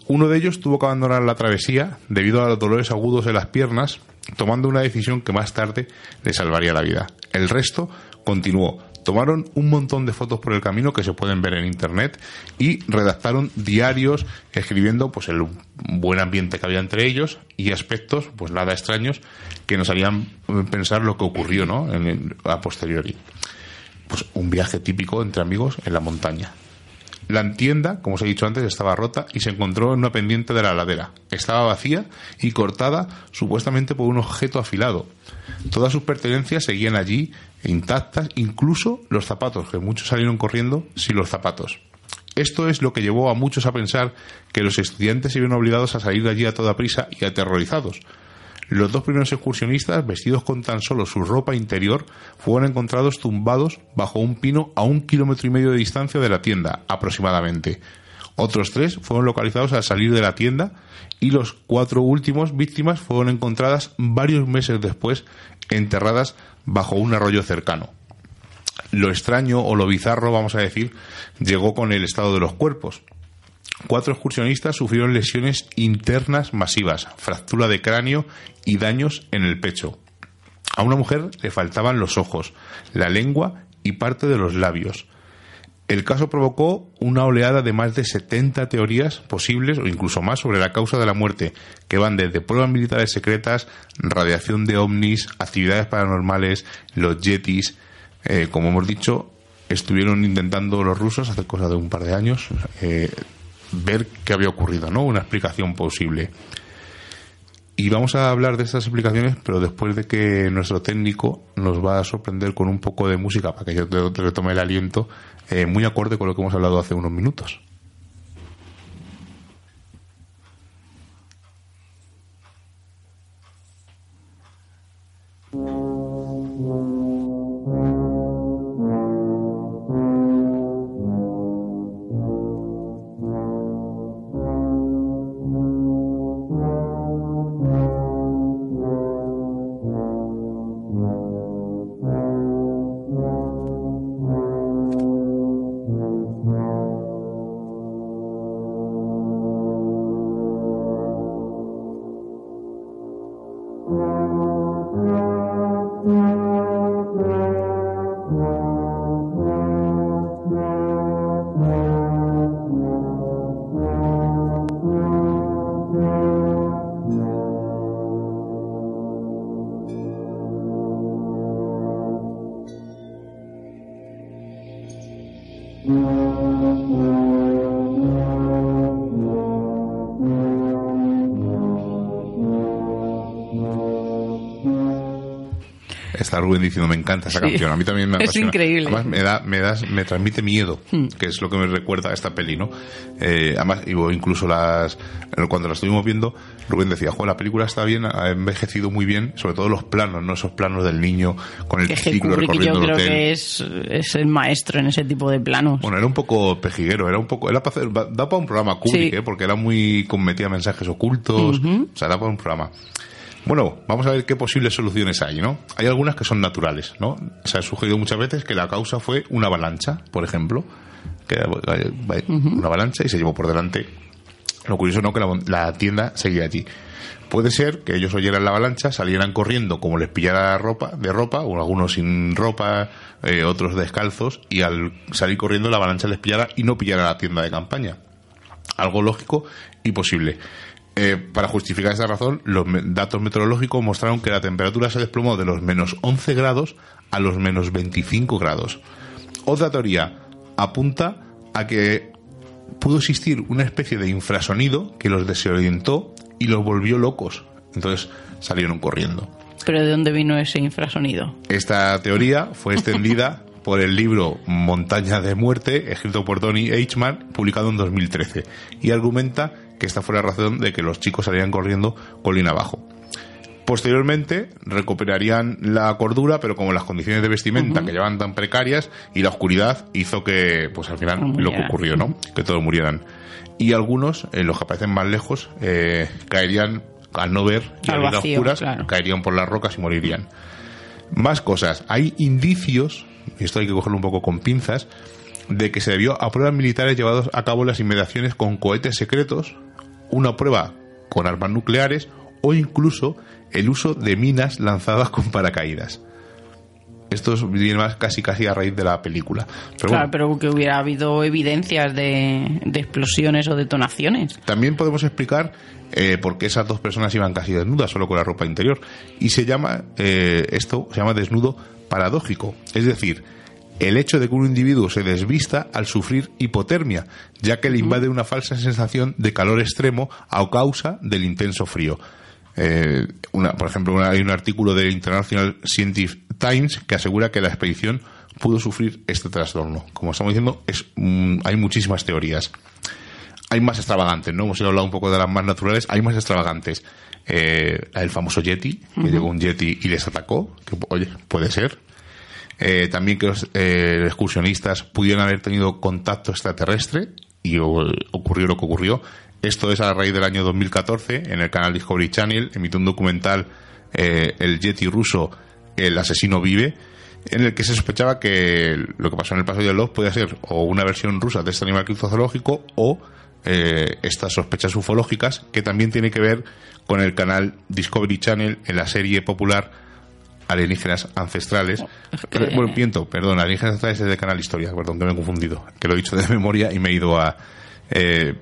Uno de ellos tuvo que abandonar la travesía debido a los dolores agudos en las piernas, tomando una decisión que más tarde le salvaría la vida. El resto continuó tomaron un montón de fotos por el camino que se pueden ver en internet y redactaron diarios escribiendo pues el buen ambiente que había entre ellos y aspectos pues nada extraños que nos harían pensar lo que ocurrió ¿no? en, a posteriori pues un viaje típico entre amigos en la montaña la tienda, como os he dicho antes, estaba rota y se encontró en una pendiente de la ladera. Estaba vacía y cortada supuestamente por un objeto afilado. Todas sus pertenencias seguían allí intactas, incluso los zapatos, que muchos salieron corriendo sin los zapatos. Esto es lo que llevó a muchos a pensar que los estudiantes se vieron obligados a salir de allí a toda prisa y aterrorizados. Los dos primeros excursionistas, vestidos con tan solo su ropa interior, fueron encontrados tumbados bajo un pino a un kilómetro y medio de distancia de la tienda, aproximadamente. Otros tres fueron localizados al salir de la tienda y los cuatro últimos víctimas fueron encontradas varios meses después enterradas bajo un arroyo cercano. Lo extraño o lo bizarro, vamos a decir, llegó con el estado de los cuerpos. Cuatro excursionistas sufrieron lesiones internas masivas, fractura de cráneo y daños en el pecho. A una mujer le faltaban los ojos, la lengua y parte de los labios. El caso provocó una oleada de más de 70 teorías posibles o incluso más sobre la causa de la muerte, que van desde pruebas militares secretas, radiación de ovnis, actividades paranormales, los yetis. Eh, como hemos dicho, estuvieron intentando los rusos hace cosa de un par de años eh, ver qué había ocurrido, ¿no? Una explicación posible. Y vamos a hablar de estas explicaciones, pero después de que nuestro técnico nos va a sorprender con un poco de música para que yo retome el aliento, eh, muy acorde con lo que hemos hablado hace unos minutos. Diciendo, me encanta esa Sí. canción. A mí también me Es apasiona. increíble. Además, me da, me da, me transmite miedo, Hmm. que es lo que me recuerda a esta peli, ¿no? Eh, además, incluso las, cuando la estuvimos viendo, Rubén decía, jo, la película está bien, ha envejecido muy bien, sobre todo los planos, ¿no? Esos planos del niño con el es ciclo recorriendo yo el creo hotel. que es, es el maestro en ese tipo de planos. Bueno, era un poco pejiguero, era un poco, era para hacer, da para un programa Kubrick, Sí. ¿eh? porque era muy, con- metía mensajes ocultos, o sea, da para un programa. Bueno, vamos a ver qué posibles soluciones hay, ¿no? Hay algunas que son naturales, ¿no? Se ha sugerido muchas veces que la causa fue una avalancha, por ejemplo, que eh, una avalancha y se llevó por delante. Lo curioso no que la, la tienda seguía allí. Puede ser que ellos oyeran la avalancha, salieran corriendo como les pillara ropa, de ropa, o algunos sin ropa, eh, otros descalzos, y al salir corriendo la avalancha les pillara y no pillara la tienda de campaña. Algo lógico y posible. Eh, para justificar esa razón, los datos meteorológicos mostraron que la temperatura se desplomó de los menos 11 grados a los menos 25 grados. Otra teoría apunta a que pudo existir una especie de infrasonido que los desorientó y los volvió locos. Entonces salieron corriendo. Pero ¿de dónde vino ese infrasonido? Esta teoría fue extendida por el libro Montaña de Muerte, escrito por Donny Eichmann, publicado en 2013, y argumenta que esta fue la razón de que los chicos salían corriendo colina abajo. Posteriormente recuperarían la cordura, pero como las condiciones de vestimenta que llevaban tan precarias y la oscuridad hizo que, pues al final, No lo que ocurrió, ¿no? Que todos murieran. Y algunos, eh, los que aparecen más lejos, eh, caerían al no ver y Al vacío, oscuras, claro. caerían por las rocas y morirían. Más cosas. Hay indicios, y esto hay que cogerlo un poco con pinzas, de que se debió a pruebas militares llevadas a cabo en las inmediaciones con cohetes secretos, una prueba con armas nucleares o incluso el uso de minas lanzadas con paracaídas. Esto es- viene más casi casi a raíz de la película. Pero claro, bueno, pero que hubiera habido evidencias de, de explosiones o detonaciones. También podemos explicar eh, por qué esas dos personas iban casi desnudas, solo con la ropa interior. Y se llama, eh, esto se llama desnudo paradójico. Es decir, el hecho de que un individuo se desvista al sufrir hipotermia, ya que le invade una falsa sensación de calor extremo a causa del intenso frío. Eh, una, por ejemplo, una- hay un artículo del International Scientific Times que asegura que la expedición pudo sufrir este trastorno. Como estamos diciendo, es, mm, hay muchísimas teorías hay más extravagantes, ¿no? Hemos hablado un poco de las más naturales, hay más extravagantes. Eh, el famoso Yeti, que llegó un Yeti y les atacó, que oye, puede ser. Eh, también que los eh, excursionistas pudieran haber tenido contacto extraterrestre y ocurrió lo que ocurrió. Esto es a raíz del año 2014, en el canal Discovery Channel, emitió un documental, eh, El Yeti ruso, El asesino vive, en el que se sospechaba que lo que pasó en el paso de Love podía ser o una versión rusa de este animal criptozoológico o eh, estas sospechas ufológicas que también tiene que ver con el canal Discovery Channel en la serie popular Alienígenas Ancestrales. Bueno, miento, perdón, Alienígenas Ancestrales es del canal Historia, perdón, que me he confundido, que lo he dicho de memoria y me he ido a... Eh,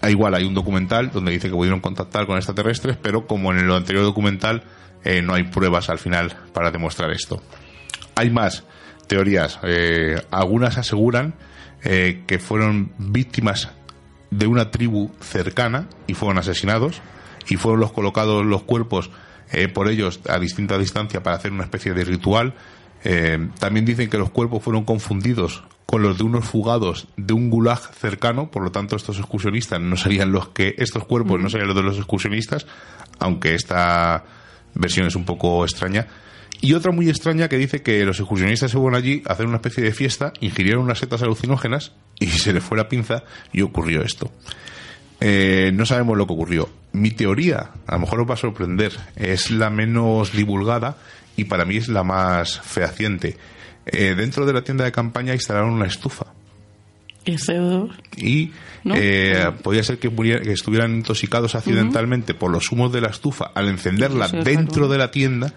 a igual, hay un documental donde dice que pudieron contactar con extraterrestres, pero como en el anterior documental eh, no hay pruebas al final para demostrar esto. Hay más teorías. eh, algunas aseguran eh, que fueron víctimas de una tribu cercana y fueron asesinados y fueron los colocados los cuerpos eh, por ellos a distinta distancia para hacer una especie de ritual. Eh, también dicen que los cuerpos fueron confundidos con los de unos fugados de un gulag cercano, por lo tanto estos excursionistas no serían los que estos cuerpos no serían los de los excursionistas, aunque esta versión es un poco extraña. Y otra muy extraña que dice que los excursionistas se fueron allí a hacer una especie de fiesta, ingirieron unas setas alucinógenas y se les fue la pinza y ocurrió esto. Eh, no sabemos lo que ocurrió. Mi teoría, a lo mejor os va a sorprender, es la menos divulgada y para mí es la más fehaciente. Eh, dentro de la tienda de campaña instalaron una estufa ¿Y CO2? y ¿No? eh, podía ser que, muriera- que estuvieran intoxicados accidentalmente por los humos de la estufa al encenderla dentro de la tienda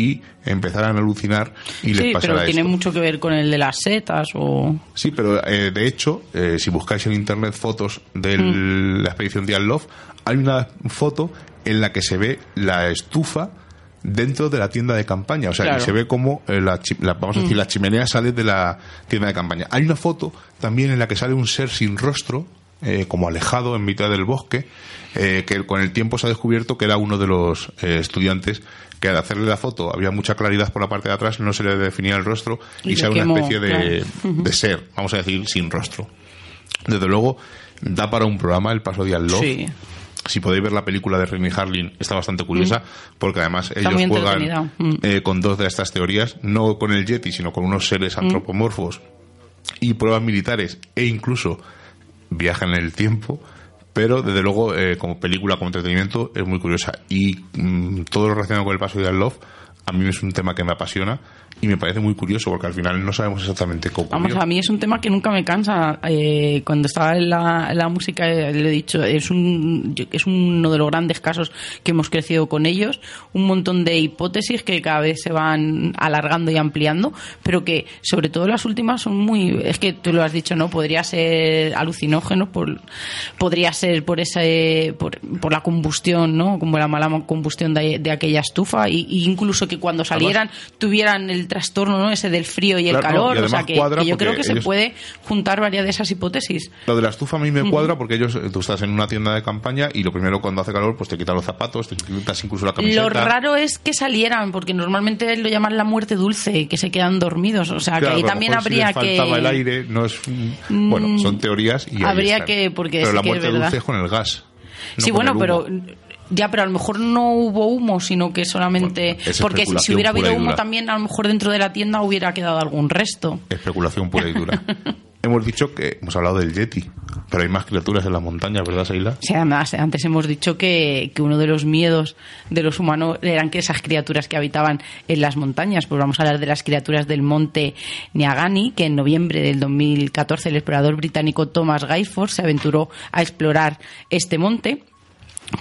y empezaran a alucinar y les Sí, pasara pero tiene esto. mucho que ver con el de las setas o... Sí, pero eh, de hecho, eh, si buscáis en internet fotos de la expedición de Love, hay una foto en la que se ve la estufa dentro de la tienda de campaña. O sea, Claro. y se ve como eh, la, la- vamos a decir, la chimenea sale de la tienda de campaña. Hay una foto también en la que sale un ser sin rostro, eh, como alejado en mitad del bosque, eh, que con el tiempo se ha descubierto que era uno de los estudiantes que al hacerle la foto había mucha claridad por la parte de atrás, no se le definía el rostro y, Y sea una especie de, claro. de ser, vamos a decir, sin rostro. Desde luego, da para un programa el paso de Al Love. Sí. Si podéis ver la película de Renny Harlin, está bastante curiosa, porque además ellos juegan Mm. eh, con dos de estas teorías, no con el Yeti, sino con unos seres Mm. antropomorfos y pruebas militares e incluso viajan en el tiempo, pero desde luego eh, como película, como entretenimiento es muy curiosa. Y mm, todo lo relacionado con el paso de Love a mí es un tema que me apasiona y me parece muy curioso porque al final no sabemos exactamente cómo Vamos, a mí es un tema que nunca me cansa. Eh, cuando estaba en la, en la música, eh, le he dicho, es, un, es uno de los grandes casos que hemos crecido con ellos. Un montón de hipótesis que cada vez se van alargando y ampliando, pero que sobre todo las últimas son muy. Es que tú lo has dicho, ¿no? Podría ser alucinógeno, por, podría ser por, ese, por, por la combustión, ¿no? Como la mala combustión de, de aquella estufa, y incluso que cuando salieran tuvieran el trastorno, ¿no? Ese del frío y el Claro, no, calor. y o sea, que, que yo creo que se ellos- puede juntar varias de esas hipótesis. Lo de la estufa a mí me cuadra porque ellos, tú estás en una tienda de campaña y lo primero cuando hace calor pues te quitas los zapatos, te quitas incluso la camiseta. Lo raro es que salieran, porque normalmente lo llaman la muerte dulce, que se quedan dormidos. O sea, Claro, que ahí también mejor si habría les faltaba el que. aire, no es... Bueno, son teorías y habría que- porque Pero la que es muerte verdad. dulce es con el gas. no sí, bueno, pero. Ya, pero a lo mejor no hubo humo, sino que solamente. Bueno, porque si, hubiera habido humo también, a lo mejor dentro de la tienda hubiera quedado algún resto. Especulación pura y dura. hemos dicho que hemos hablado del Yeti, pero hay más criaturas en las montañas, ¿verdad, Seila? Sí, además, antes hemos dicho que, que uno de los miedos de los humanos eran que esas criaturas que habitaban en las montañas. Pues vamos a hablar de las criaturas del monte Niagani, que en noviembre del 2014 el explorador británico Thomas Gaisford se aventuró a explorar este monte.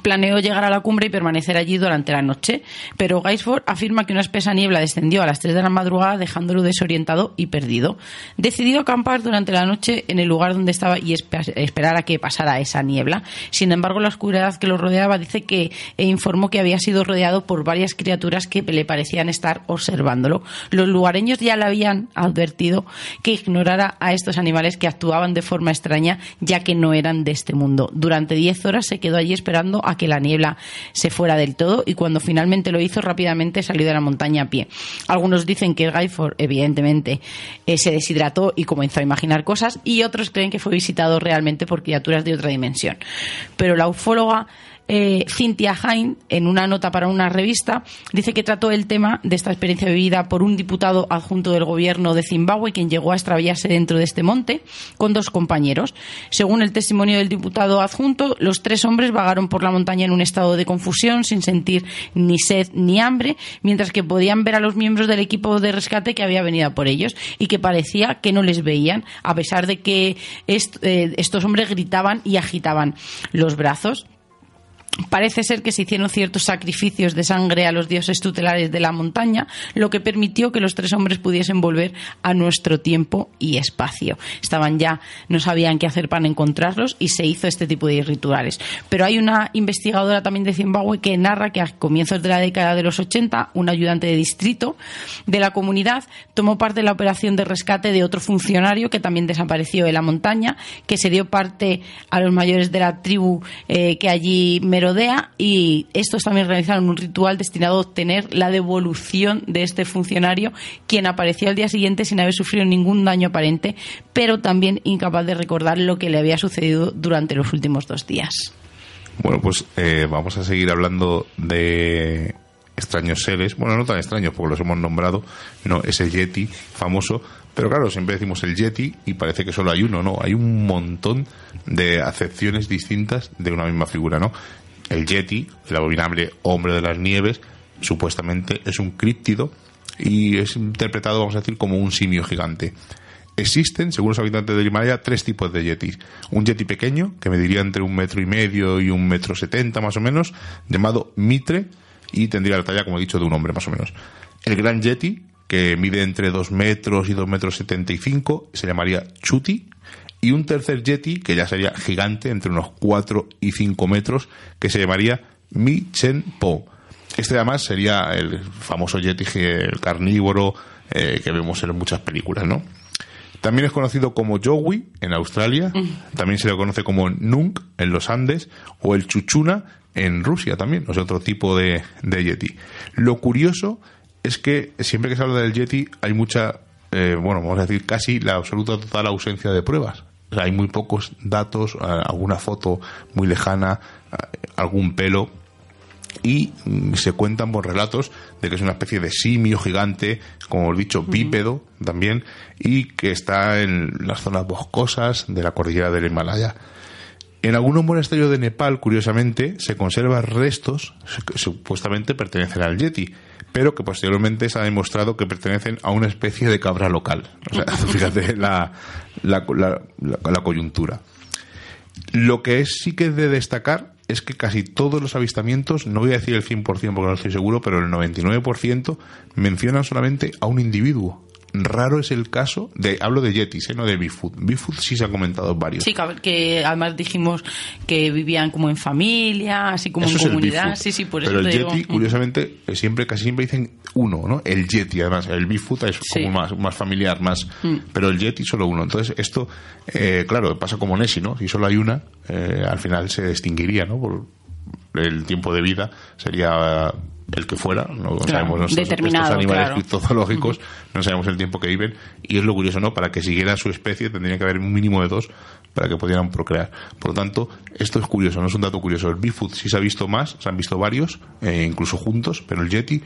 Planeó llegar a la cumbre y permanecer allí durante la noche, pero Gaisford afirma que una espesa niebla descendió a las 3 de la madrugada dejándolo desorientado y perdido. Decidió acampar durante la noche en el lugar donde estaba y espe- esperar a que pasara esa niebla. Sin embargo, la oscuridad que lo rodeaba dice que e informó que había sido rodeado por varias criaturas que le parecían estar observándolo. Los lugareños ya le habían advertido que ignorara a estos animales que actuaban de forma extraña ya que no eran de este mundo. Durante 10 horas se quedó allí esperando a que la niebla se fuera del todo y cuando finalmente lo hizo rápidamente salió de la montaña a pie. Algunos dicen que Guyford evidentemente eh, se deshidrató y comenzó a imaginar cosas y otros creen que fue visitado realmente por criaturas de otra dimensión. Pero la ufóloga eh, Cynthia Hain, en una nota para una revista, dice que trató el tema de esta experiencia vivida por un diputado adjunto del gobierno de Zimbabue, quien llegó a extraviarse dentro de este monte con dos compañeros. Según el testimonio del diputado adjunto, los tres hombres vagaron por la montaña en un estado de confusión, sin sentir ni sed ni hambre, mientras que podían ver a los miembros del equipo de rescate que había venido por ellos y que parecía que no les veían, a pesar de que eh, estos hombres gritaban y agitaban los brazos. Parece ser que se hicieron ciertos sacrificios de sangre a los dioses tutelares de la montaña, lo que permitió que los tres hombres pudiesen volver a nuestro tiempo y espacio. Estaban ya, no sabían qué hacer para encontrarlos y se hizo este tipo de rituales. Pero hay una investigadora también de Zimbabue que narra que a comienzos de la década de los 80, un ayudante de distrito de la comunidad tomó parte en la operación de rescate de otro funcionario que también desapareció en la montaña, que se dio parte a los mayores de la tribu eh, que allí y estos también realizaron un ritual destinado a obtener la devolución de este funcionario, quien apareció al día siguiente sin haber sufrido ningún daño aparente, pero también incapaz de recordar lo que le había sucedido durante los últimos dos días. Bueno, pues eh, vamos a seguir hablando de extraños seres. Bueno, no tan extraños porque los hemos nombrado. No, es el Yeti famoso. Pero claro, siempre decimos el Yeti y parece que solo hay uno, ¿no? Hay un montón de acepciones distintas de una misma figura, ¿no? El Yeti, el abominable hombre de las nieves, supuestamente es un críptido y es interpretado, vamos a decir, como un simio gigante. Existen, según los habitantes del Himalaya, tres tipos de yetis. Un yeti pequeño, que mediría entre un metro y medio y un metro setenta más o menos, llamado Mitre, y tendría la talla, como he dicho, de un hombre más o menos. El gran yeti, que mide entre dos metros y dos metros setenta y cinco, se llamaría Chuti. Y un tercer yeti, que ya sería gigante, entre unos cuatro y cinco metros, que se llamaría Mi Chen Po. Este además sería el famoso yeti el carnívoro eh, que vemos en muchas películas, ¿no? También es conocido como Yowie en Australia, también se le conoce como Nunk en los Andes, o el Chuchuna, en Rusia también, sea, otro tipo de, de Yeti. Lo curioso es que siempre que se habla del Yeti hay mucha, eh, bueno, vamos a decir casi la absoluta total ausencia de pruebas. O sea, hay muy pocos datos, alguna foto muy lejana, algún pelo, y mm, se cuentan por relatos de que es una especie de simio gigante, como hemos dicho, bípedo también, y que está en las zonas boscosas de la cordillera del Himalaya. En algunos monasterios de Nepal, curiosamente, se conservan restos que supuestamente pertenecen al Yeti, pero que posteriormente se ha demostrado que pertenecen a una especie de cabra local. O sea, fíjate la, la, la, coyuntura. Lo que es, sí que es de destacar es que casi todos los avistamientos, no voy a decir el 100% porque no estoy seguro, pero el 99% mencionan solamente a un individuo raro es el caso de, hablo de Yetis, ¿eh? no de Bigfoot. Bigfoot sí se ha comentado varios. Sí, que además dijimos que vivían como en familia, así como en comunidad. Sí, sí, por Pero el Yeti, curiosamente, eh, siempre, casi siempre dicen uno, ¿no? El Yeti, además. El Bigfoot es como más, más familiar, más. Mm. Pero el Yeti solo uno. Entonces, esto, eh, claro, pasa como Nessie, ¿no? Si solo hay una, al final se distinguiría, ¿no? Por el tiempo de vida sería el que fuera, no sabemos estos, animales claro. no sabemos el tiempo que viven, y es lo curioso, ¿no? Para que siguiera su especie tendría que haber un mínimo de dos para que pudieran procrear. Por lo tanto, esto es curioso, no es un dato curioso. El Bigfoot sí se ha visto más, se han visto varios, eh, incluso juntos, pero el Yeti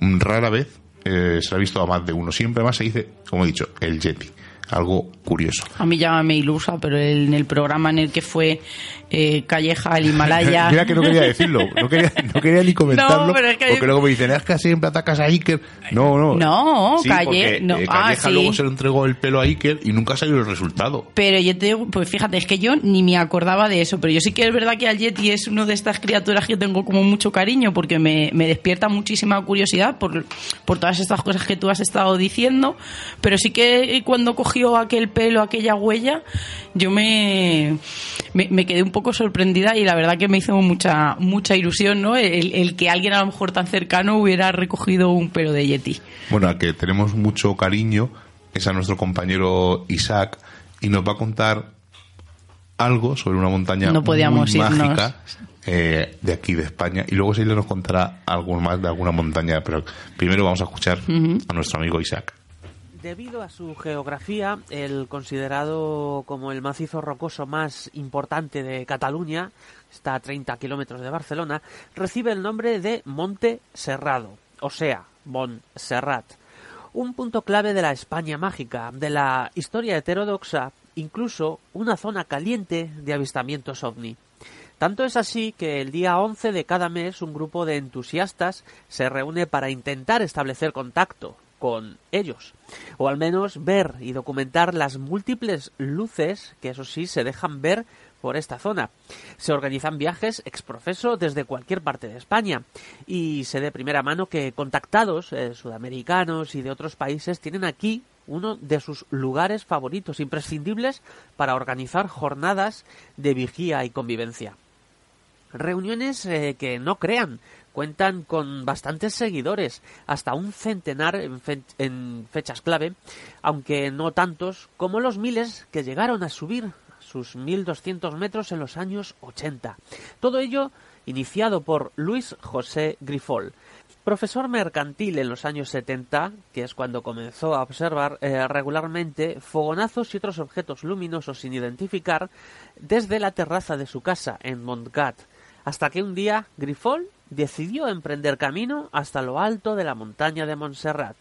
mm, rara vez eh, se ha visto a más de uno. Siempre más se dice, como he dicho, el Yeti algo curioso. A mí ya me ilusa, pero en el programa en el que fue eh, Calleja el Himalaya. Mira que no quería decirlo, no quería, no quería ni comentarlo, porque luego me dicen, es que siempre atacas a Iker. No, no. No, Calle, no. Eh, ah, Calleja luego se le entregó el pelo a Iker y nunca salió el resultado. Pero yo te digo, pues fíjate, es que yo ni me acordaba de eso, pero yo sí que es verdad que al Yeti es una de estas criaturas que tengo como mucho cariño, porque me, me despierta muchísima curiosidad por, por todas estas cosas que tú has estado diciendo, pero sí que cuando cogió aquel pelo, aquella huella, yo me, me, me quedé un poco sorprendida y la verdad que me hizo mucha mucha ilusión, ¿no? El, que alguien a lo mejor tan cercano hubiera recogido un pelo de Yeti. Bueno, a que tenemos mucho cariño es a nuestro compañero Isaac y nos va a contar algo sobre una montaña muy mágica eh, de aquí de España y luego Sheila nos contará algo más de alguna montaña, pero primero vamos a escuchar a nuestro amigo Isaac. Debido a su geografía, el considerado como el macizo rocoso más importante de Cataluña, está a 30 kilómetros de Barcelona, recibe el nombre de Monte Serrado, o sea, Montserrat, un punto clave de la España mágica, de la historia heterodoxa, incluso una zona caliente de avistamientos ovni. Tanto es así que el día 11 de cada mes un grupo de entusiastas se reúne para intentar establecer contacto con ellos, o al menos ver y documentar las múltiples luces que eso sí se dejan ver por esta zona. Se organizan viajes exprofeso desde cualquier parte de España y sé de primera mano que contactados eh, sudamericanos y de otros países tienen aquí uno de sus lugares favoritos imprescindibles para organizar jornadas de vigía y convivencia. Reuniones eh, que no crean cuentan con bastantes seguidores, hasta un centenar en, fechas clave, aunque no tantos como los miles que llegaron a subir sus 1200 metros en los años 80. Todo ello iniciado por Luis José Grifol, profesor mercantil en los años 70, que es cuando comenzó a observar eh, regularmente fogonazos y otros objetos luminosos sin identificar desde la terraza de su casa en Montgat, hasta que un día Grifol decidió emprender camino hasta lo alto de la montaña de Montserrat.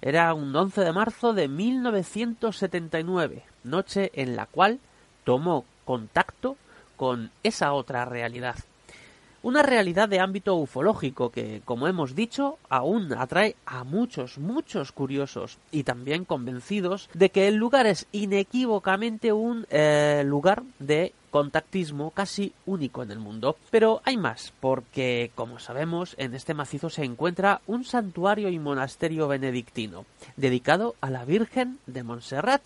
Era un 11 de marzo de 1979, noche en la cual tomó contacto con esa otra realidad. Una realidad de ámbito ufológico que, como hemos dicho, aún atrae a muchos, muchos curiosos y también convencidos de que el lugar es inequívocamente un eh, lugar de contactismo casi único en el mundo. Pero hay más, porque, como sabemos, en este macizo se encuentra un santuario y monasterio benedictino, dedicado a la Virgen de Montserrat,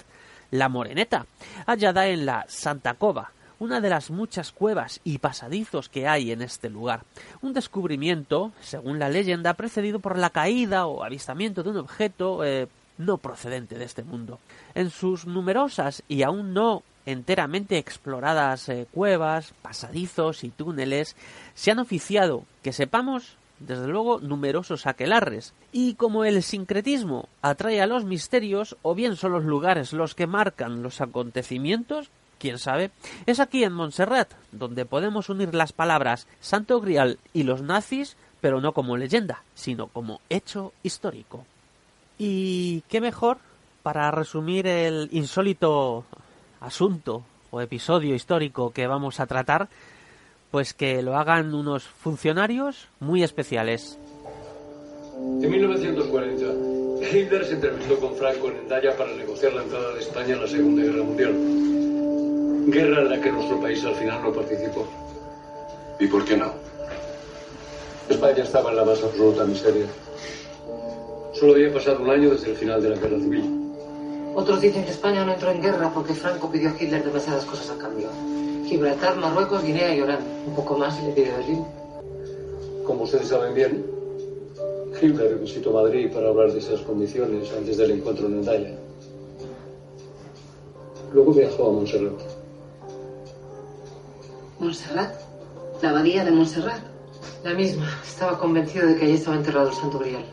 la Moreneta, hallada en la Santa Cova, una de las muchas cuevas y pasadizos que hay en este lugar. Un descubrimiento, según la leyenda, precedido por la caída o avistamiento de un objeto eh, no procedente de este mundo. En sus numerosas y aún no enteramente exploradas eh, cuevas, pasadizos y túneles, se han oficiado, que sepamos, desde luego, numerosos aquelarres. Y como el sincretismo atrae a los misterios, o bien son los lugares los que marcan los acontecimientos, quién sabe, es aquí en Montserrat, donde podemos unir las palabras Santo Grial y los nazis, pero no como leyenda, sino como hecho histórico. Y qué mejor para resumir el insólito asunto o episodio histórico que vamos a tratar, pues que lo hagan unos funcionarios muy especiales. En 1940, Hitler se entrevistó con Franco en Endaya para negociar la entrada de España en la Segunda Guerra Mundial. Guerra en la que nuestro país al final no participó. ¿Y por qué no? España estaba en la más absoluta miseria. Solo había pasado un año desde el final de la Guerra Civil. Otros dicen que España no entró en guerra porque Franco pidió a Hitler demasiadas cosas a cambio. Gibraltar, Marruecos, Guinea y Orán. Un poco más y le pide Berlín. Como ustedes saben bien, Hitler visitó Madrid para hablar de esas condiciones antes del encuentro en Endaya. Luego viajó a Montserrat. ¿Montserrat? ¿La abadía de Montserrat? La misma. Estaba convencido de que allí estaba enterrado el Santo Grial.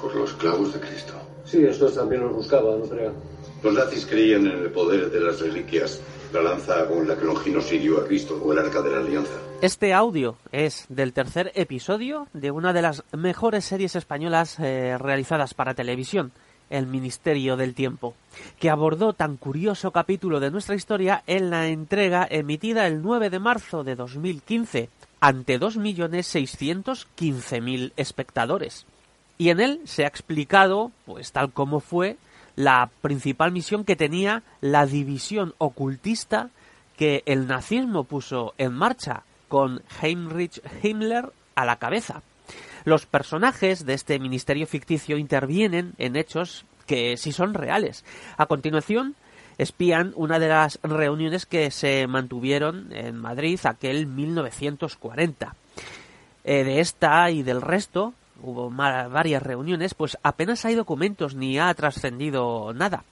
Por los clavos de Cristo. Sí, estos también los buscaba, no crean. Los nazis creían en el poder de las reliquias, la lanza con la que Longino siguió a Cristo o el arca de la alianza. Este audio es del tercer episodio de una de las mejores series españolas eh, realizadas para televisión, El Ministerio del Tiempo, que abordó tan curioso capítulo de nuestra historia en la entrega emitida el 9 de marzo de 2015 ante 2.615.000 espectadores y en él se ha explicado, pues tal como fue, la principal misión que tenía la división ocultista que el nazismo puso en marcha con Heinrich Himmler a la cabeza. Los personajes de este ministerio ficticio intervienen en hechos que sí son reales. A continuación, espían una de las reuniones que se mantuvieron en Madrid aquel 1940. Eh, de esta y del resto hubo varias reuniones, pues apenas hay documentos ni ha trascendido nada.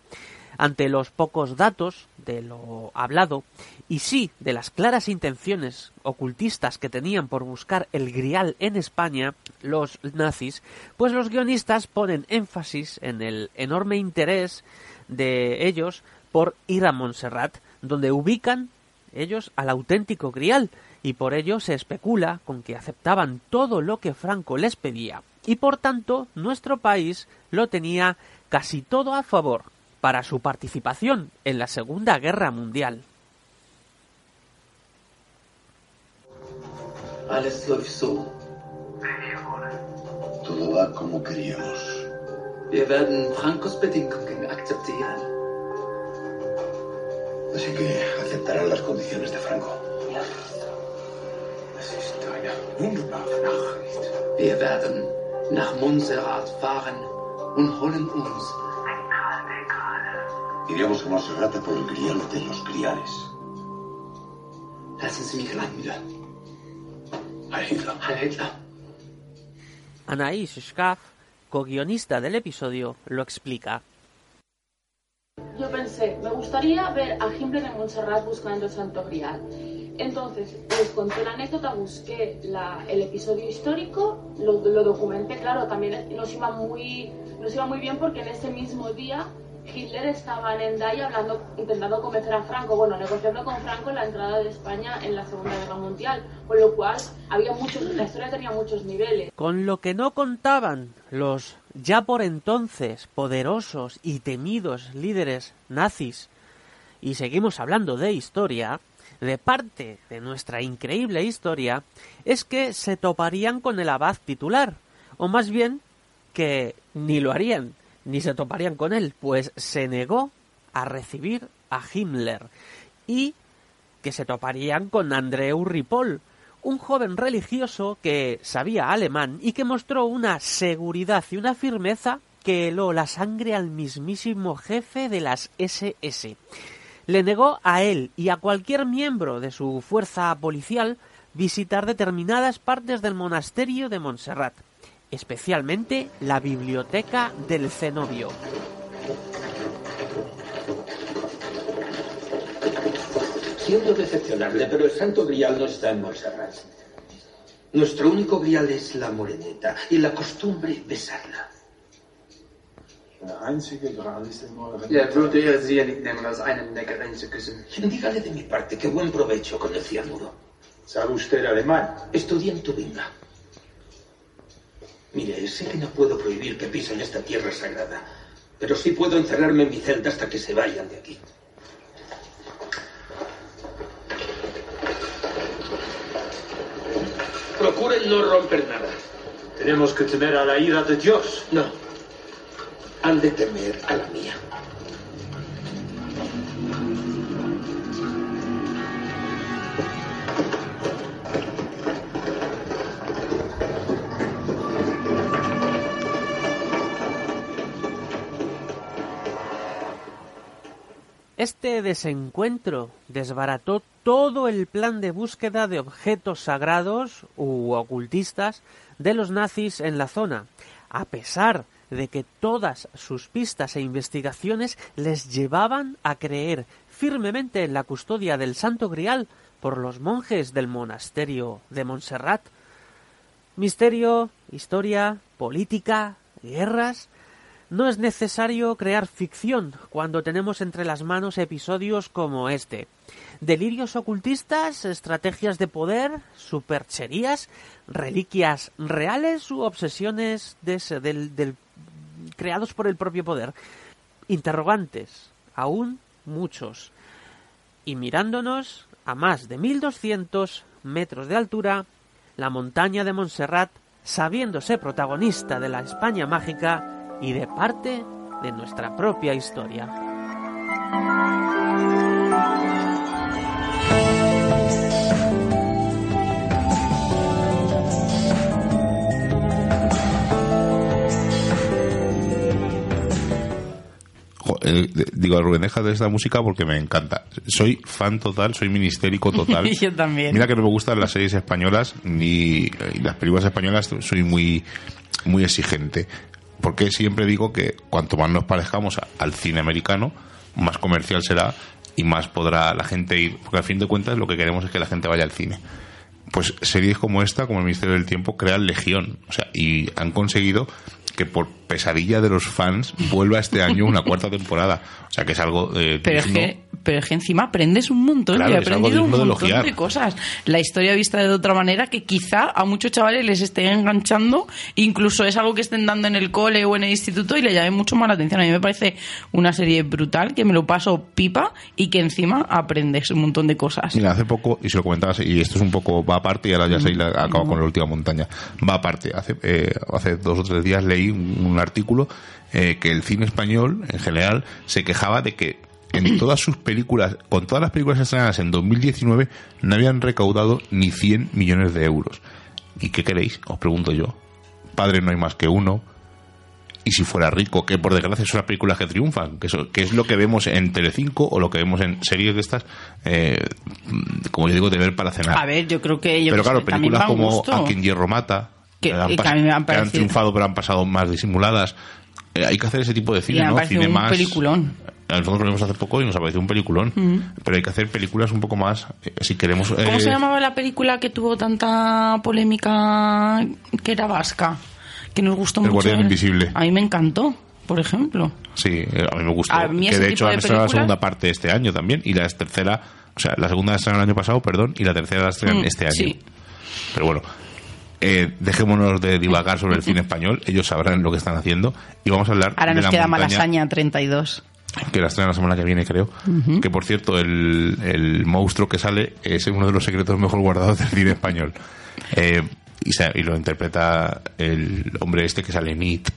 Ante los pocos datos de lo hablado y sí de las claras intenciones ocultistas que tenían por buscar el grial en España, los nazis, pues los guionistas ponen énfasis en el enorme interés de ellos por ir a Montserrat, donde ubican ellos al auténtico grial, y por ello se especula con que aceptaban todo lo que Franco les pedía y por tanto nuestro país lo tenía casi todo a favor para su participación en la Segunda Guerra Mundial. Todo va como queríamos. Wir werden Francos Bedingungen akzeptieren. Así que aceptarán las condiciones de Franco. Es ist eine wunderbare Nachricht. Wir werden nach Montserrat fahren und holen uns Iremos a Montserrat por el grial de los griales. Lassen Sie mich landen. A Hitler. Heil Hitler. Anaïs Schaff, co-guionista del episodio, lo explica. Yo pensé, me gustaría ver a Himmler en Montserrat buscando el Santo Grial. Entonces, les conté la anécdota, busqué la- el episodio histórico, lo, lo documenté, claro, también nos iba, muy, nos iba muy bien porque en ese mismo día Hitler estaba en Endaya hablando, intentando convencer a Franco, bueno, negociando con Franco la entrada de España en la Segunda Guerra Mundial, con lo cual había muchos, la historia tenía muchos niveles. Con lo que no contaban los ya por entonces poderosos y temidos líderes nazis, y seguimos hablando de historia, de parte de nuestra increíble historia, es que se toparían con el abad titular, o más bien que ni lo harían, ni se toparían con él, pues se negó a recibir a Himmler, y que se toparían con Andreu Ripoll, un joven religioso que sabía alemán y que mostró una seguridad y una firmeza que heló la sangre al mismísimo jefe de las SS. Le negó a él y a cualquier miembro de su fuerza policial visitar determinadas partes del monasterio de Montserrat, especialmente la biblioteca del cenobio. Siento decepcionarle, pero el santo grial no está en Montserrat. Nuestro único grial es la moreneta y la costumbre besarla. Dígale de mi parte que buen provecho con el cianuro. ¿Sabe usted alemán? Estudié en Tubinga. Mire, sé que no puedo prohibir que pisen esta tierra sagrada, pero sí puedo encerrarme en mi celda hasta que se vayan de aquí. Procuren no romper nada. Tenemos que temer a la ira de Dios. No. Han de temer a la mía. Este desencuentro desbarató todo el plan de búsqueda de objetos sagrados u ocultistas de los nazis en la zona, a pesar de que todas sus pistas e investigaciones les llevaban a creer firmemente en la custodia del Santo Grial por los monjes del monasterio de Montserrat. Misterio, historia, política, guerras, no es necesario crear ficción cuando tenemos entre las manos episodios como este. Delirios ocultistas, estrategias de poder, supercherías, reliquias reales u obsesiones de del- del- creados por el propio poder. Interrogantes, aún muchos. Y mirándonos a más de 1200 metros de altura, la montaña de Montserrat, sabiéndose protagonista de la España mágica y de parte de nuestra propia historia. Eh, digo, Rubén, deja de esta música porque me encanta. Soy fan total, soy ministérico total. Yo también. Mira que no me gustan las series españolas ni y las películas españolas, soy muy, muy exigente. Porque siempre digo que cuanto más nos parezcamos al cine americano, más comercial será y más podrá la gente ir. Porque al fin de cuentas lo que queremos es que la gente vaya al cine. Pues series como esta, como el Ministerio del Tiempo, crean legión. O sea, y han conseguido que por pesadilla de los fans vuelva este año una cuarta temporada. O sea, que es algo eh, Pero es, que, pero es que encima aprendes un montón. Claro, Yo he aprendido un de montón de cosas. La historia vista de otra manera que quizá a muchos chavales les esté enganchando. Incluso es algo que estén dando en el cole o en el instituto y le llame mucho más la atención. A mí me parece una serie brutal que me lo paso pipa y que encima aprendes un montón de cosas. Mira, hace poco, y se lo comentabas, y esto es un poco, va aparte, y ahora ya se acaba con la última montaña, va aparte. Hace, eh, hace dos o tres días leí un, un artículo eh, que el cine español, en general, se quejaba de que en todas sus películas, con todas las películas estrenadas en 2019, no habían recaudado ni 100 millones de euros. ¿Y qué queréis? Os pregunto yo. Padre no hay más que uno. Y si fuera rico, que por desgracia son las películas que triunfan, que, eso- que es lo que vemos en Telecinco o lo que vemos en series de estas, eh, como yo digo, de ver para cenar. A ver, yo creo que yo pero que claro, películas como gusto. A quien hierro mata, Que- han que mí me han que han triunfado pero han pasado más disimuladas. Eh, hay que hacer ese tipo de cine, ¿no? Cine un más... peliculón. Nosotros lo vimos hace poco y nos ha parecido un peliculón. Mm. Pero hay que hacer películas un poco más, eh, si queremos... ¿Cómo eh, se llamaba la película que tuvo tanta polémica que era vasca? Que nos gustó El mucho. Guardián Invisible. A mí me encantó, por ejemplo. Sí, eh, a mí me gustó. A mí que de hecho de han la segunda parte este año también y la tercera, o sea, la segunda la estrenaron el año pasado, perdón, y la tercera la estrenan Mm, este año. sí. Pero bueno, eh, dejémonos de divagar sobre el cine español, ellos sabrán lo que están haciendo y vamos a hablar Ahora de nos la queda montaña, Malasaña 32. que la estrenan la semana que viene, creo. Que por cierto, el, el monstruo que sale es uno de los secretos mejor guardados del cine español. Eh, y, se- y lo interpreta el hombre este que sale en It,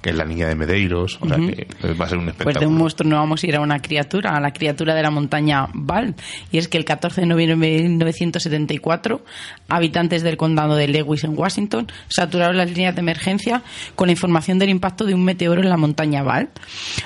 que es la niña de Medeiros. O sea que eh, va a ser un Pues de espectáculo. un monstruo no vamos a ir a una criatura, a la criatura de la montaña Val. Y es que el 14 de noviembre de 1974, habitantes del condado de Lewis en Washington saturaron las líneas de emergencia con la información del impacto de un meteoro en la montaña Val.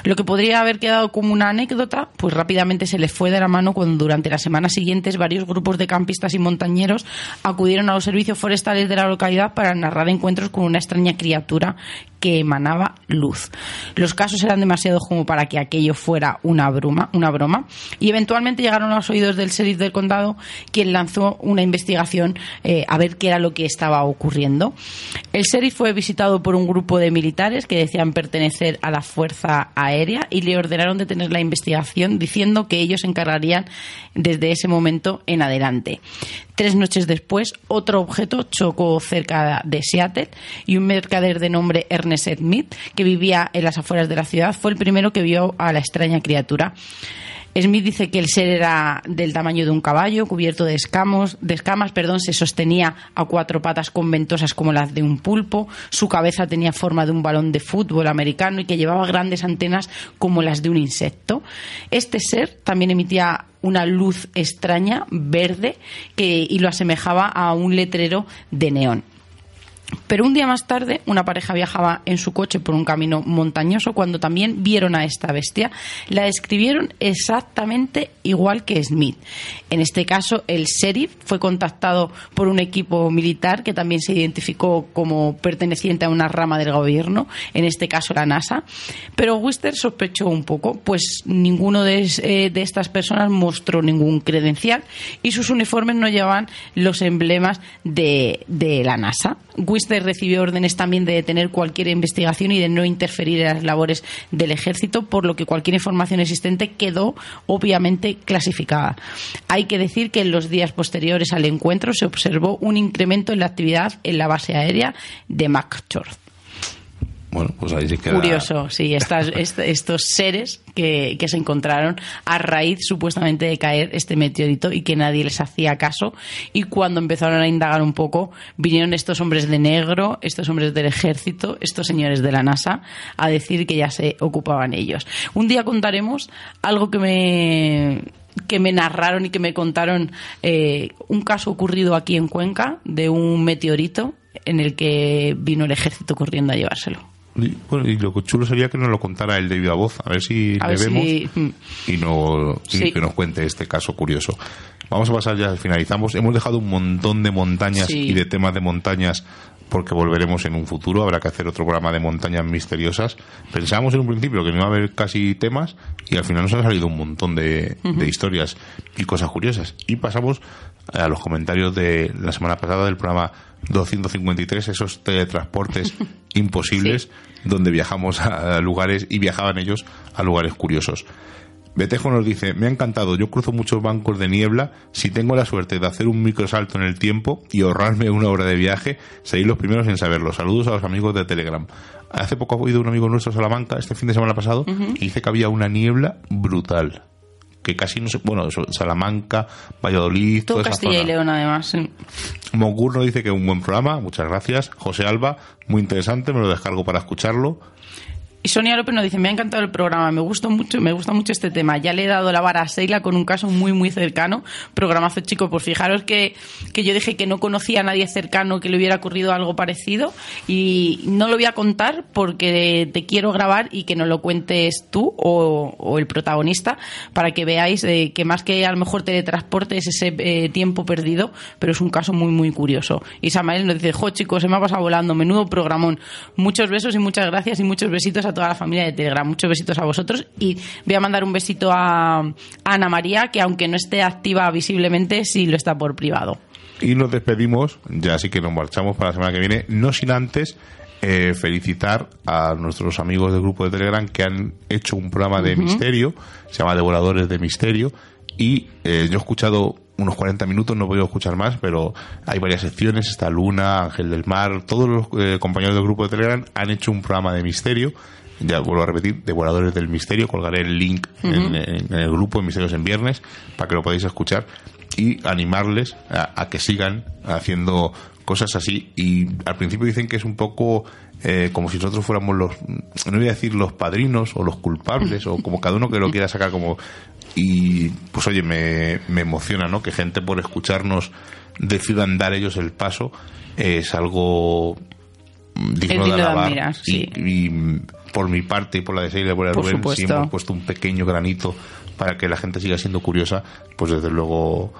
Lo que podría haber quedado como una anécdota, pues rápidamente se les fue de la mano cuando durante las semanas siguientes varios grupos de campistas y montañeros acudieron a los servicios forestales de la localidad para narrar encuentros con una extraña criatura que emanaba luz. Los casos eran demasiados como para que aquello fuera una broma, una broma y eventualmente llegaron a los oídos del sheriff del condado, quien lanzó una investigación eh, a ver qué era lo que estaba ocurriendo. El sheriff fue visitado por un grupo de militares que decían pertenecer a la Fuerza Aérea y le ordenaron detener la investigación diciendo que ellos se encargarían desde ese momento en adelante. Tres noches después, otro objeto chocó cerca de Seattle y un mercader de nombre Ernest Smith, que vivía en las afueras de la ciudad, fue el primero que vio a la extraña criatura. Smith dice que el ser era del tamaño de un caballo, cubierto de escamos, de escamas, perdón, se sostenía a cuatro patas con ventosas como las de un pulpo, su cabeza tenía forma de un balón de fútbol americano y que llevaba grandes antenas como las de un insecto. Este ser también emitía una luz extraña, verde, que, y lo asemejaba a un letrero de neón. Pero un día más tarde, una pareja viajaba en su coche por un camino montañoso cuando también vieron a esta bestia. La describieron exactamente igual que Smith. En este caso, el sheriff fue contactado por un equipo militar que también se identificó como perteneciente a una rama del gobierno, en este caso la NASA. Pero Wister sospechó un poco, pues ninguno de, eh, de estas personas mostró ningún credencial y sus uniformes no llevaban los emblemas de, de la NASA. Wister recibió órdenes también de detener cualquier investigación y de no interferir en las labores del ejército, por lo que cualquier información existente quedó obviamente clasificada. Hay que decir que en los días posteriores al encuentro se observó un incremento en la actividad en la base aérea de McChord. Bueno, pues ahí queda. Curioso, sí, estas, est- estos seres que, que se encontraron a raíz supuestamente de caer este meteorito y que nadie les hacía caso. Y cuando empezaron a indagar un poco, vinieron estos hombres de negro, estos hombres del ejército, estos señores de la NASA, a decir que ya se ocupaban ellos. Un día contaremos algo que me que me narraron y que me contaron eh, un caso ocurrido aquí en Cuenca de un meteorito en el que vino el ejército corriendo a llevárselo. Y, bueno, y lo chulo sería que nos lo contara él de viva voz, a ver si A le ver vemos y, no, y Sí. que nos cuente este caso curioso. Vamos a pasar ya, finalizamos. Hemos dejado un montón de montañas Sí. y de temas de montañas porque volveremos en un futuro. Habrá que hacer otro programa de montañas misteriosas. Pensábamos en un principio que no iba a haber casi temas y al final nos han salido un montón de, de historias y cosas curiosas. Y pasamos a los comentarios de la semana pasada del programa 253, esos teletransportes imposibles donde viajamos a lugares y viajaban ellos a lugares curiosos. Betejo nos dice, me ha encantado, yo cruzo muchos bancos de niebla, si tengo la suerte de hacer un microsalto en el tiempo y ahorrarme una hora de viaje, seréis los primeros en saberlo. Saludos a los amigos de Telegram. Hace poco ha ido un amigo nuestro a Salamanca, este fin de semana pasado, y dice que había una niebla brutal. Que casi no se... Bueno, Salamanca, Valladolid, Todo Castilla zona. y León, además. sí. Mongur nos dice que un buen programa, muchas gracias. José Alba, muy interesante, me lo descargo para escucharlo. Y Sonia López nos dice, me ha encantado el programa, me gustó mucho, me gusta mucho este tema. Ya le he dado la vara a Seila con un caso muy, muy cercano. Programazo, chico, pues fijaros que, que yo dije que no conocía a nadie cercano que le hubiera ocurrido algo parecido y no lo voy a contar porque te quiero grabar y que no lo cuentes tú o, o el protagonista para que veáis eh, que más que a lo mejor teletransporte es ese eh, tiempo perdido, pero es un caso muy, muy curioso. Y Samael nos dice, jo, chicos, se me ha pasado volando, menudo programón. Muchos besos y muchas gracias y muchos besitos a toda la familia de Telegram. Muchos besitos a vosotros y voy a mandar un besito a, a Ana María, que aunque no esté activa visiblemente, sí lo está por privado. Y nos despedimos, ya así que nos marchamos para la semana que viene, no sin antes eh, felicitar a nuestros amigos del grupo de Telegram que han hecho un programa de misterio, se llama Devoradores de Misterio, y eh, yo he escuchado unos 40 minutos, no he podido escuchar más, pero hay varias secciones, está Luna, Ángel del Mar, todos los eh, compañeros del grupo de Telegram han hecho un programa de misterio, ya vuelvo a repetir, Devoradores del Misterio, colgaré el link en, en- en el grupo de Misterios en Viernes para que lo podáis escuchar y animarles a, a que sigan haciendo cosas así. Y al principio dicen que es un poco eh, como si nosotros fuéramos los, no voy a decir los padrinos o los culpables o como cada uno que lo quiera sacar como... Y pues oye, me, me emociona, ¿no? Que gente por escucharnos decidan dar ellos el paso es algo digno digno de de alabar. admirar, sí. y, y por mi parte y por la de Seila y por Por Rubén, si hemos puesto un pequeño granito para que la gente siga siendo curiosa, pues desde luego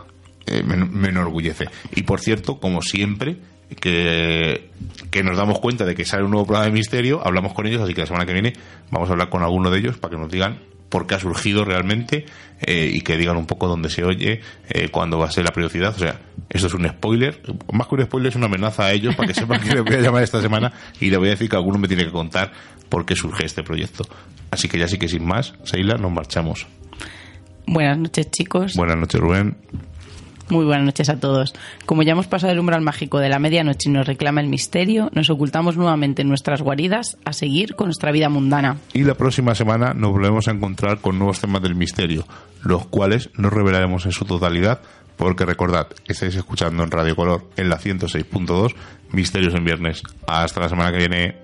eh, me, me enorgullece. Y por cierto, como siempre, que, que nos damos cuenta de que sale un nuevo programa de misterio, hablamos con ellos, así que la semana que viene vamos a hablar con alguno de ellos para que nos digan por qué ha surgido realmente eh, y que digan un poco dónde se oye, eh, cuándo va a ser la periodicidad. O sea, esto es un spoiler. Más que un spoiler, es una amenaza a ellos para que sepan que les voy a llamar esta semana y le voy a decir que alguno me tiene que contar por qué surge este proyecto. Así que ya sí que sin más, Seila, nos marchamos. Buenas noches, chicos. Buenas noches, Rubén. Muy buenas noches a todos. Como ya hemos pasado el umbral mágico de la medianoche y nos reclama el misterio, nos ocultamos nuevamente en nuestras guaridas a seguir con nuestra vida mundana. Y la próxima semana nos volvemos a encontrar con nuevos temas del misterio, los cuales no revelaremos en su totalidad, porque recordad, estáis escuchando en Radio Color en la 106.2 Misterios en Viernes. Hasta la semana que viene.